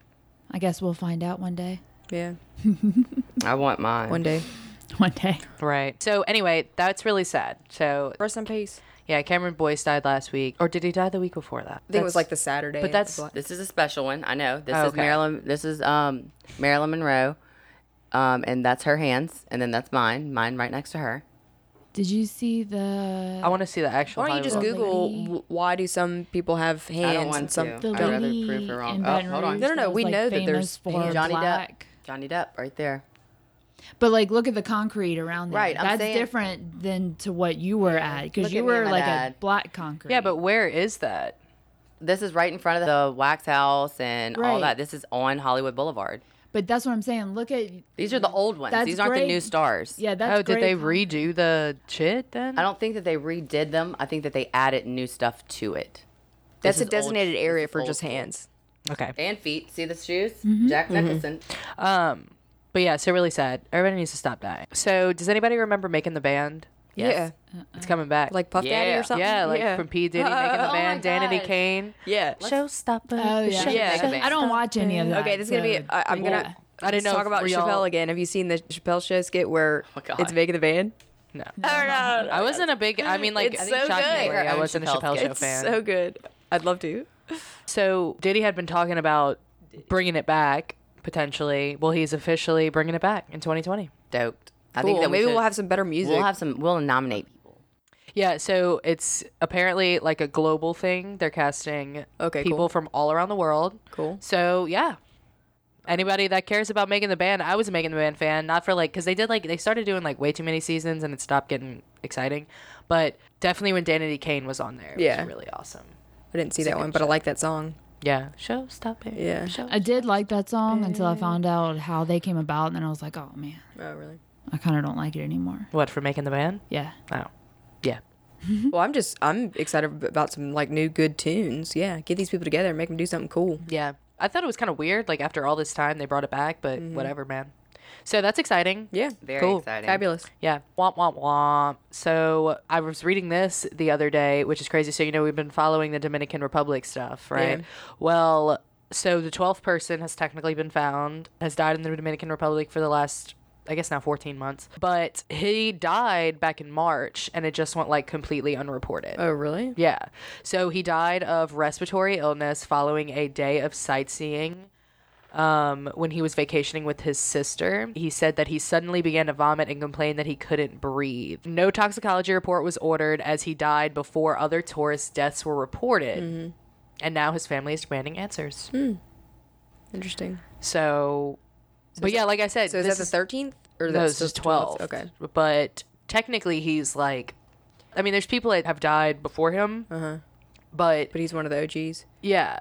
I guess we'll find out one day. Yeah, I want mine. one day. One day. Right. So anyway, that's really sad. So Rest in peace. yeah, Cameron Boyce died last week, or did he die the week before that? I think it was like the Saturday. but that's- This is a special one. I know. This Oh, is okay. Marilyn. This is um Marilyn Monroe, um, and that's her hands, and then that's mine. Mine right next to her. Did you see the? I want to see the actual. Why don't you just Hollywood- Google lady. w- why do some people have hands I don't and want some to. the I'd rather prove her wrong. Oh, hold on. No, no, no, we like, know that there's. Johnny black. Depp. Johnny Depp, right there. But like, look at the concrete around there. Right, I'm That's saying- different than to what you were at because you at were like dad. a black concrete. Yeah, but where is that? This is right in front of the wax house and all Right. that. This is on Hollywood Boulevard. But that's what I'm saying. Look at These are the old ones. That's These aren't the great. new stars. yeah. That's oh, did they con- redo the shit then? I don't think that they redid them. I think that they added new stuff to it. That's This a is old- designated this area is for old just school. hands. Okay. And feet. See the shoes? Mm-hmm. Jack Nicholson. Um, but yeah, so really sad. Everybody needs to stop dying. So does anybody remember making the band? Yes. Uh-uh. It's coming back. Like Puff Daddy Yeah. or something. yeah, like from P Diddy making the Oh band, my Danity gosh. Kane. yeah. Showstopper. Oh yeah. should Yeah. make. I don't watch any of that. Okay, this is gonna be. so- I, I'm gonna. I didn't know talk if about we Chappelle again. Have you seen the Chappelle show skit where Oh, God. it's making the band? No. Oh, no, no, I wasn't a big. I mean, like, It's I think so shockingly, good. I wasn't a Chappelle good. show It's fan. so good. I'd love to. So Diddy had been talking about bringing it back potentially. Well, he's officially bringing it back in 2020. Doped. I Cool. think that Maybe should- we'll have some better music. We'll have some. We'll nominate people. Yeah, so it's apparently like a global thing. They're casting Okay, people cool. from all around the world. Cool. So yeah, anybody that cares about making the band, I was a making the band fan. Not for like because they did like they started doing like way too many seasons and it stopped getting exciting. But definitely when Danity Kane was on there, it Yeah. was really awesome. I didn't see It's that one, but I like that song. Yeah, show stop it. Yeah. show. I did like that song until I found out how they came about, and then I was like, oh man, Oh, really? I kind of don't like it anymore. What for making the band? Yeah. Oh, yeah. Well, I'm just I'm excited about some like new good tunes. Yeah, get these people together and make them do something cool. Yeah. I thought it was kind of weird. Like after all this time, they brought it back, but mm-hmm. whatever, man. So that's exciting. Yeah, Very Cool. exciting. fabulous. Yeah. Womp womp womp. So I was reading this the other day, which is crazy. So you know we've been following the Dominican Republic stuff, right? Yeah. Well, so the twelfth person has technically been found, has died in the Dominican Republic for the last I guess now 14 months. But he died back in March and it just went like completely unreported. Oh, really? Yeah. So he died of respiratory illness following a day of sightseeing. Um, when he was vacationing with his sister, he said that he suddenly began to vomit and complained that he couldn't breathe. No toxicology report was ordered as he died before other tourist deaths were reported. And now his family is demanding answers. Interesting. So, but yeah, like I said, So is this that the thirteenth or no, this is the 12. Okay. But technically, he's like, I mean, there's people that have died before him. Uh-huh. But But he's one of the OGs. Yeah.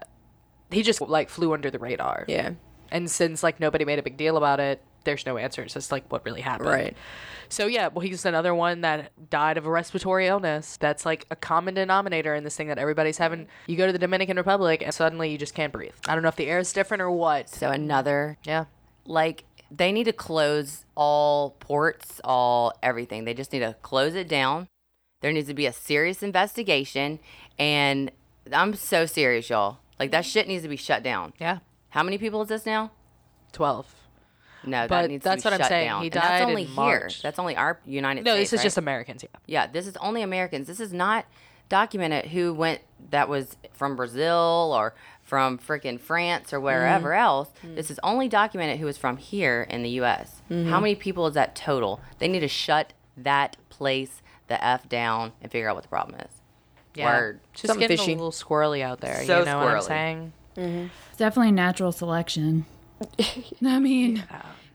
He just like flew under the radar. Yeah. And since like nobody made a big deal about it, there's no answers. It's like what really happened. Right. So yeah, well he's another one that died of a respiratory illness. That's like a common denominator in this thing that everybody's having. You go to the Dominican Republic and suddenly you just can't breathe. I don't know if the air is different or what. So another Yeah. Like they need to close all ports, all everything. They just need to close it down. There needs to be a serious investigation and I'm so serious, y'all. Like that shit needs to be shut down. Yeah. How many people is this now? 12. No, But that needs that's to be what I'm shut saying. down. He And that's died in only here. March. That's only our United No, States. No, this is right? just Americans, yeah. Yeah, this is only Americans. This is not documented who went that was from Brazil or from freaking France or mm-hmm. wherever else. Mm-hmm. This is only documented who was from here in the US. Mm-hmm. How many people is that total? They need to shut that place the f down and figure out what the problem is. Yeah. Word. Just Something getting fishy. a little squirrely out there. So you know what I'm squirrely. saying? It's definitely natural selection. I mean,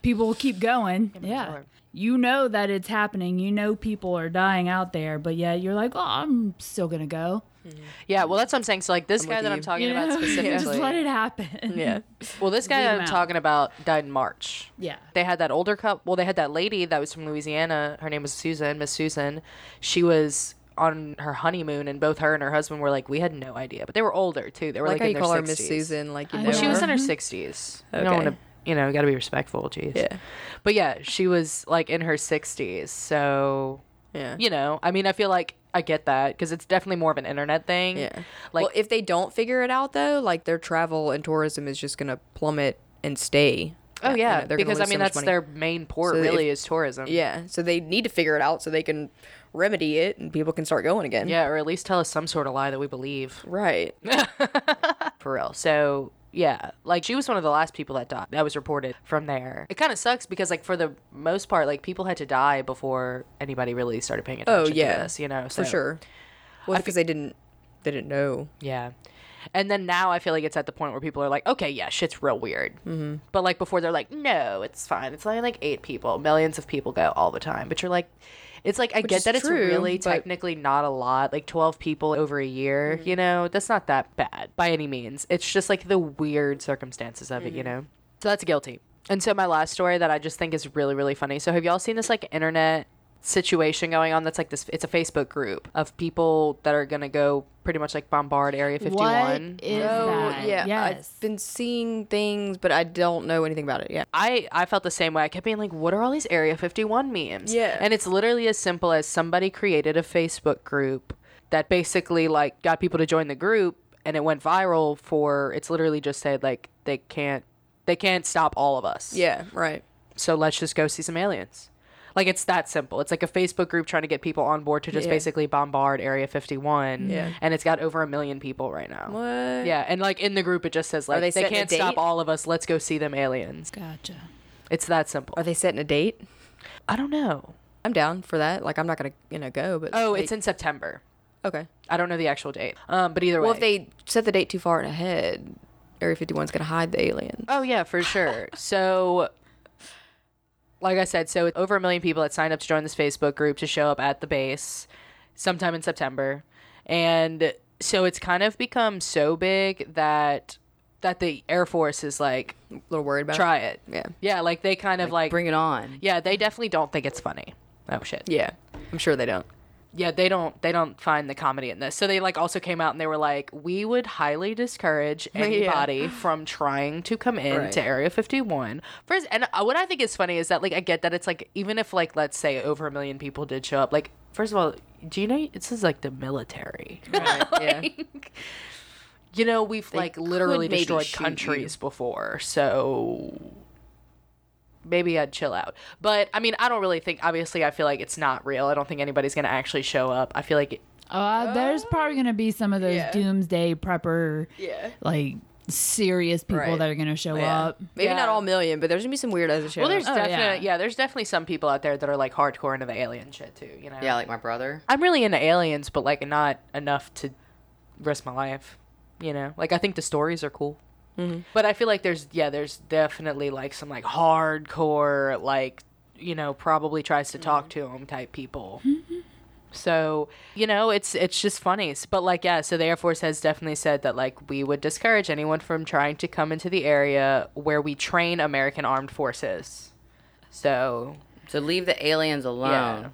people will keep going. Yeah. Lord. You know that it's happening. You know people are dying out there, but yet you're like, oh, I'm still going to go. Hmm. Yeah, well, that's what I'm saying. So, like, this I'm guy with that I'm talking You about know? specifically. Just let it happen. Yeah. Well, this guy Leave him I'm out. talking about died in March. Yeah. They had that older couple. Well, they had that lady that was from Louisiana. Her name was Susan, Miss Susan. She was on her honeymoon, and both her and her husband were like, we had no idea, but they were older too. They were like like, how in you their call her Miss Susan. Like you know. Well, she was in her mm-hmm. 60s. You don't Okay. want to, you know, got to be respectful. Jeez. Yeah. But yeah, she was like in her 60s. So, Yeah. you know, I mean, I feel like I get that because it's definitely more of an internet thing. Yeah. Like, well, if they don't figure it out though, like their travel and tourism is just gonna plummet and stay. oh, You yeah. know, because, I lose so mean, that's money. their main port, So if- really, is tourism. Yeah. So they need to figure it out so they can remedy it and people can start going again. Yeah, or at least tell us some sort of lie that we believe. Right. For real. So, yeah, like she was one of the last people that died. That was reported from there. It kind of sucks because, like, for the most part, like people had to die before anybody really started paying attention Oh yeah. to this, you know? For sure. Well, because they didn't they didn't know. Yeah. And then now I feel like it's at the point where people are like, okay, yeah, shit's real weird. Mm-hmm. But like before, they're like, no, it's fine. It's only like eight people. Millions of people go all the time. But you're like, it's like, I Which get that it's really but- technically not a lot. Like 12 people over a year, you mm-hmm. know, that's not that bad by any means. It's just like the weird circumstances of it, you mm-hmm. know? So that's guilty. And so my last story that I just think is really, really funny. So have y'all seen this like internet situation going on that's like this it's a facebook group of people that are gonna go pretty much like bombard area 51 What is Oh that? yeah. Yes. I've been seeing things, but I don't know anything about it yet. I, I felt the same way. I kept being like, what are all these Area 51 memes? Yeah. And it's literally as simple as somebody created a Facebook group that basically like got people to join the group and it went viral for it's literally just said like they can't they can't stop all of us. Yeah. Right. So let's just go see some aliens. Like it's that simple. It's like a Facebook group trying to get people on board to just Yeah. basically bombard Area 51. Yeah. And it's got over a million people right now. What? Yeah, and like in the group, it just says like they they, can't stop all of us. Let's go see them aliens. Gotcha. It's that simple. Are they setting a date? I don't know. I'm down for that. Like I'm not gonna you know go, but Oh, they- it's in September. okay. I don't know the actual date. Um, but either way. Well, if they set the date too far ahead, Area 51's gonna hide the aliens. Oh yeah, for sure. so, like I said, so over a million people that signed up to join this Facebook group to show up at the base sometime in September, and so it's kind of become so big that that the Air Force is like, A little worried about. try it. Yeah. Yeah, like they kind of like, Bring it on. yeah, they definitely don't think it's funny. Oh shit. Yeah. I'm sure they don't. Yeah they don't they don't find the comedy in this so they like also came out and they were like we would highly discourage anybody from trying to come in Right. to area 51 first and what i think is funny is that like i get that it's like even if like let's say over a million people did show up like first of all do you know this is like the military Right. yeah. You know we've like literally destroyed countries before so maybe I'd chill out. But I mean, I don't really think. Obviously, I feel like it's not real. I don't think anybody's gonna actually show up. I feel like, it, Uh, there's probably gonna be some of those yeah. doomsday prepper, Yeah. like serious people Right. that are gonna show Yeah. up. Maybe Yeah. not all million, but there's gonna be some weirdos that show well, there's up. Oh, definitely, yeah. yeah. there's definitely some people out there that are like hardcore into the alien shit too. You know, Yeah, like my brother. I'm really into aliens, but like not enough to risk my life. You know, like I think the stories are cool. Mm-hmm. But I feel like there's yeah, there's definitely like some like hardcore like you know probably tries to Mm-hmm. talk to him type people. So you know it's it's just funny, but like yeah, so the Air Force has definitely said that like we would discourage anyone from trying to come into the area where we train American armed forces. So So leave the aliens alone. yeah,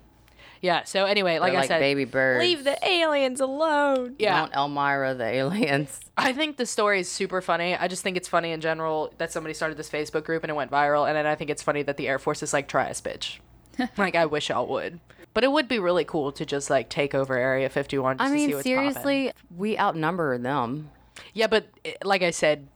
so anyway, like They're I said, baby birds. Leave the aliens alone. yeah, Mount Elmyra, the aliens. I think the story is super funny. I just think it's funny in general that somebody started this Facebook group and it went viral. And then I think it's funny that the Air Force is like, try us, bitch. like, I wish y'all would. But it would be really cool to just like take over Area 51 just I to see mean, what's poppin'. seriously, we outnumber them. Yeah, but eh, like I said,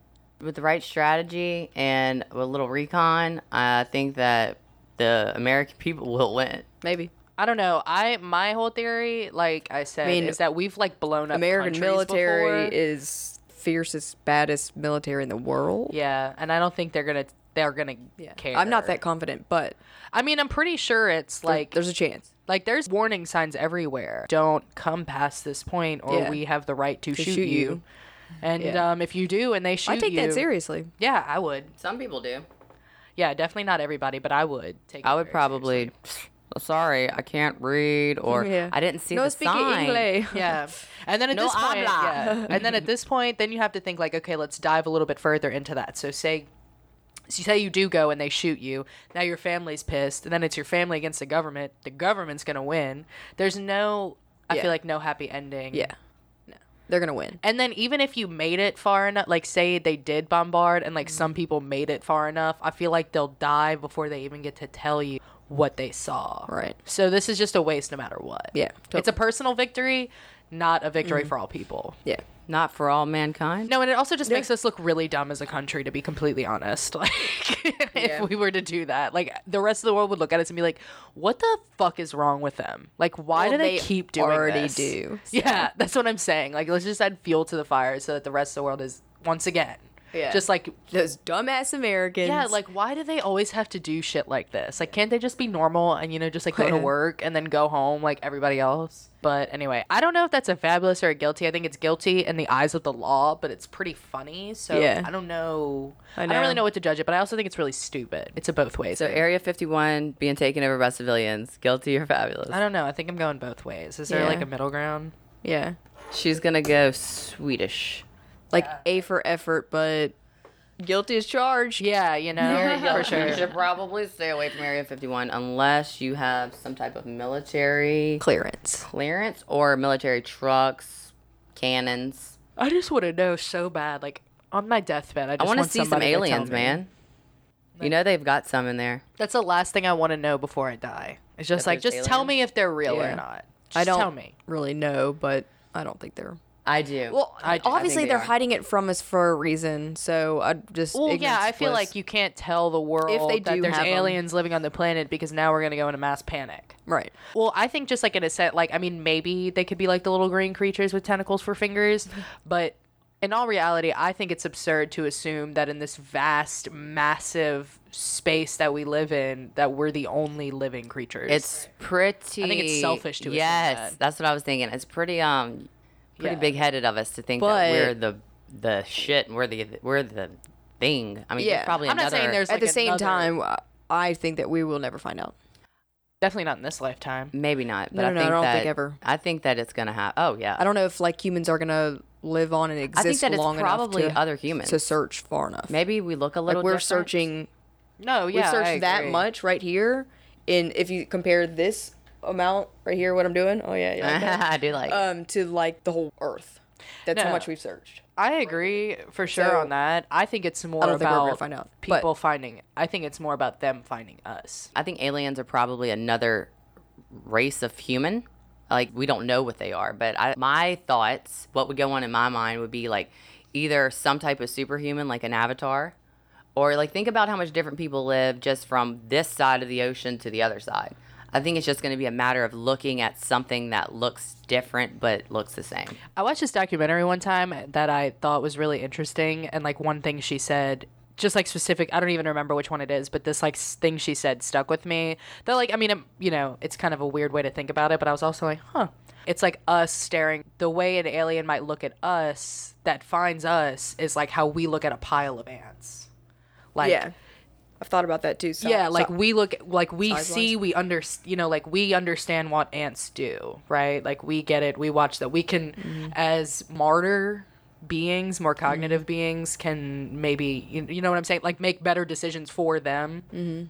With the right strategy and a little recon, I think that the American people will win. Maybe. I don't know. I my whole theory, like I said, mean, is that we've like blown up American military before. is fiercest, baddest military in the world. Yeah, and I don't think they're gonna they're gonna care. I'm not that confident, but I mean, I'm pretty sure it's like like there's a chance. Like there's warning signs everywhere. Don't come past this point, or Yeah. we have the right to, shoot, shoot you. you. And Yeah. um, if you do, and they shoot I take you, that seriously. Yeah, I would. Some people do. Yeah, definitely not everybody, but I would take. I it would very probably. Sorry, I can't read, or Yeah. I didn't see No the speaking sign. English. yeah and then at No this point yeah. and then at this point then you have to think like okay let's dive a little bit further into that so say so say you do go and they shoot you now your family's pissed and then it's your family against the government the government's gonna win there's no i Yeah. feel like no happy ending Yeah. No. They're gonna win. and then even if you made it far enough like say they did bombard and like some mm-hmm. people made it far enough i feel like they'll die before they even get to tell you what they saw Right. so this is just a waste no matter what Yeah, it's a personal victory not a victory mm-hmm. for all people Yeah. Not for all mankind. no, and it also just makes us look really dumb as a country, to be completely honest. Like, Yeah. if we were to do that, like the rest of the world would look at us and be like, "What the fuck is wrong with them? Like, why Well, do they, they keep doing already this?" do, Yeah, that's what I'm saying. Like, let's just add fuel to the fire so that the rest of the world is once again, Yeah. just like. Those dumbass Americans. Yeah, like why do they always have to do shit like this? Like can't they just be normal and you know just like go to work and then go home like everybody else? But anyway, I don't know if that's a fabulous or a guilty. I think it's guilty in the eyes of the law, but it's pretty funny. So Yeah. I don't know. I, I don't really know. know what to judge it, but I also think it's really stupid. It's a both ways. So thing. Area 51 being taken over by civilians, guilty or fabulous? I don't know. I think I'm going both ways. Is there like a middle ground? yeah. She's gonna go Swedish. Like A for effort, but guilty as charged. Yeah, you know, for sure. You should probably stay away from Area 51 unless you have some type of military Clearance. clearance or military trucks, cannons. I just want to know so bad. Like on my deathbed, I I want to see some somebody to tell aliens, man. You know they've got some in there. That's the last thing I want to know before I die. It's just That like, just there's tell me if they're real or not. Just I don't tell me. really know, but I don't think they're. I do. Well, I- I think obviously they they are are. hiding it from us for a reason. So I just. Well, yeah, I feel bliss. like you can't tell the world if they that do there's have 'em. aliens living on the planet because now we're gonna go into mass panic. Right. Well, I think just like in a set, like I mean, maybe they could be like the little green creatures with tentacles for fingers, but in all reality, I think it's absurd to assume that in this vast, massive space that we live in, that we're the only living creatures. it's pretty. I think it's selfish to assume Yes, that. that's what I was thinking. It's pretty um, pretty Yeah. big headed of us to think But- that we're the the shit. and We're the we're the thing. I mean, Yeah. there's probably I'm not saying there's At like the same another- time, I think that we will never find out. definitely not in this lifetime. Maybe not, but No, I no, no, think I don't that think ever. I think that it's gonna happen. Oh yeah, I don't know if like humans are gonna live on and I exist think that it's long probably enough to, other humans. to search far enough. Maybe we look a little. like we're different. searching. No, yeah, We've I searched that much right here. And if you compare this amount right here, what I'm doing, oh yeah, yeah, like that? I do like. um, to like the whole Earth. That's how much we've searched. I agree for sure So- on that. I think it's more I don't think we're about gonna find out, but- people finding. I think it's more about them finding us. I think aliens are probably another race of human. Like we don't know what they are, but I, my thoughts, what would go on in my mind would be like either some type of superhuman, like an avatar, or like think about how much different people live just from this side of the ocean to the other side. I think it's just going to be a matter of looking at something that looks different but looks the same. I watched this documentary one time that I thought was really interesting, and like one thing she said, just like specific, I don't even remember which one it is, but this like thing she said stuck with me. That like, I mean, it, you know, it's kind of a weird way to think about it, but I was also like, huh. It's like us staring. The way an alien might look at us that finds us is like how we look at a pile of ants. Like, yeah, I've thought about that too. So, yeah, like so- we look like we see, we under, you know, like we understand what ants do, right? Like we get it. We watch that. We can, Mm-hmm. as martyr beings, more cognitive beings, can maybe, you, you know what I'm saying? Like make better decisions for them Mm-hmm.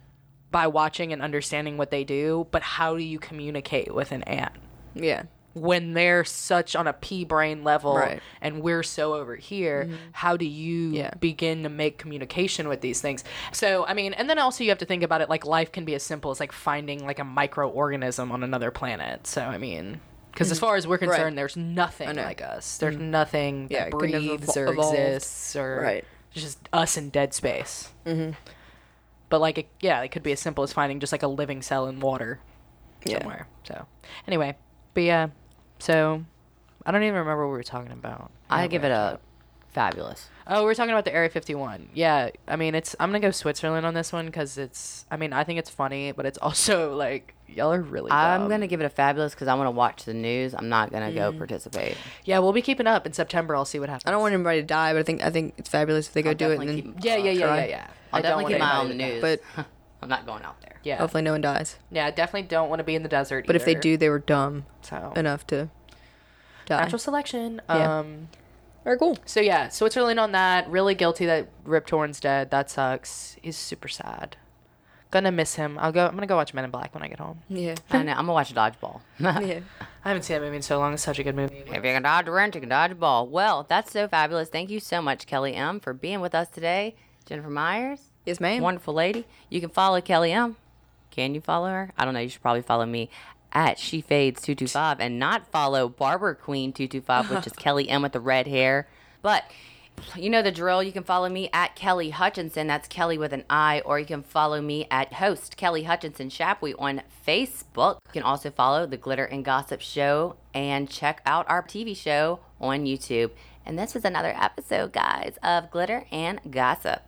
by watching and understanding what they do. But how do you communicate with an ant? yeah, when they're such on a pea brain level Right. and we're so over here mm-hmm. how do you Yeah. begin to make communication with these things so i mean and then also you have to think about it like life can be as simple as like finding like a microorganism on another planet so i mean because as mm-hmm. far as we're concerned there's nothing like us there's mm-hmm. nothing that it breathes evol- or evolved. exists or Right. just us in dead space mm-hmm. but like it, yeah it could be as simple as finding just like a living cell in water Yeah. somewhere. So anyway, but yeah, so I don't even remember what we were talking about. I Yeah, give it have a fabulous. Oh, we're talking about the Area 51. Yeah, I mean, it's. I'm gonna go Switzerland on this one because it's. I mean, I think it's funny, but it's also like y'all are really. I'm dumb. gonna give it a fabulous because I want to watch the news. I'm not gonna go Mm. participate. Yeah, we'll be keeping up in September. I'll see what happens. I don't want anybody to die, but I think I think it's fabulous if they go I'll do it and definitely then keep- Yeah, yeah, yeah, yeah, yeah. I'll I don't definitely want keep my eye on anybody the to news. But- I'm not going out there. Yeah, hopefully no one dies. yeah, definitely don't want to be in the desert. But if they either. do, they were dumb so enough to die. natural selection. Yeah. Um. Very cool. So yeah, Switzerland on that. Really guilty that Rip Torn's dead. That sucks. He's super sad. Gonna miss him. I'll go. I'm gonna go watch Men in Black when I get home. Yeah. I know. I'm gonna watch Dodgeball. yeah. I haven't seen that movie in so long. It's such a good movie. If you can dodge a wrench, you can dodge a ball. Well, that's so fabulous. Thank you so much, Kelly M, for being with us today. Jennifer Myers, Yes, ma'am. wonderful lady. You can follow Kelly M. Can you follow her? I don't know. You should probably follow me at she fades two two five and not follow Barber Queen two two five, which is Kelly M with the red hair. But you know the drill. You can follow me at Kelly Hutchinson. That's Kelly with an I, or you can follow me at host Kelly Hutchinson Shapley on Facebook. You can also follow the Glitter and Gossip Show and check out our TV show on YouTube. And this was another episode, guys, of Glitter and Gossip.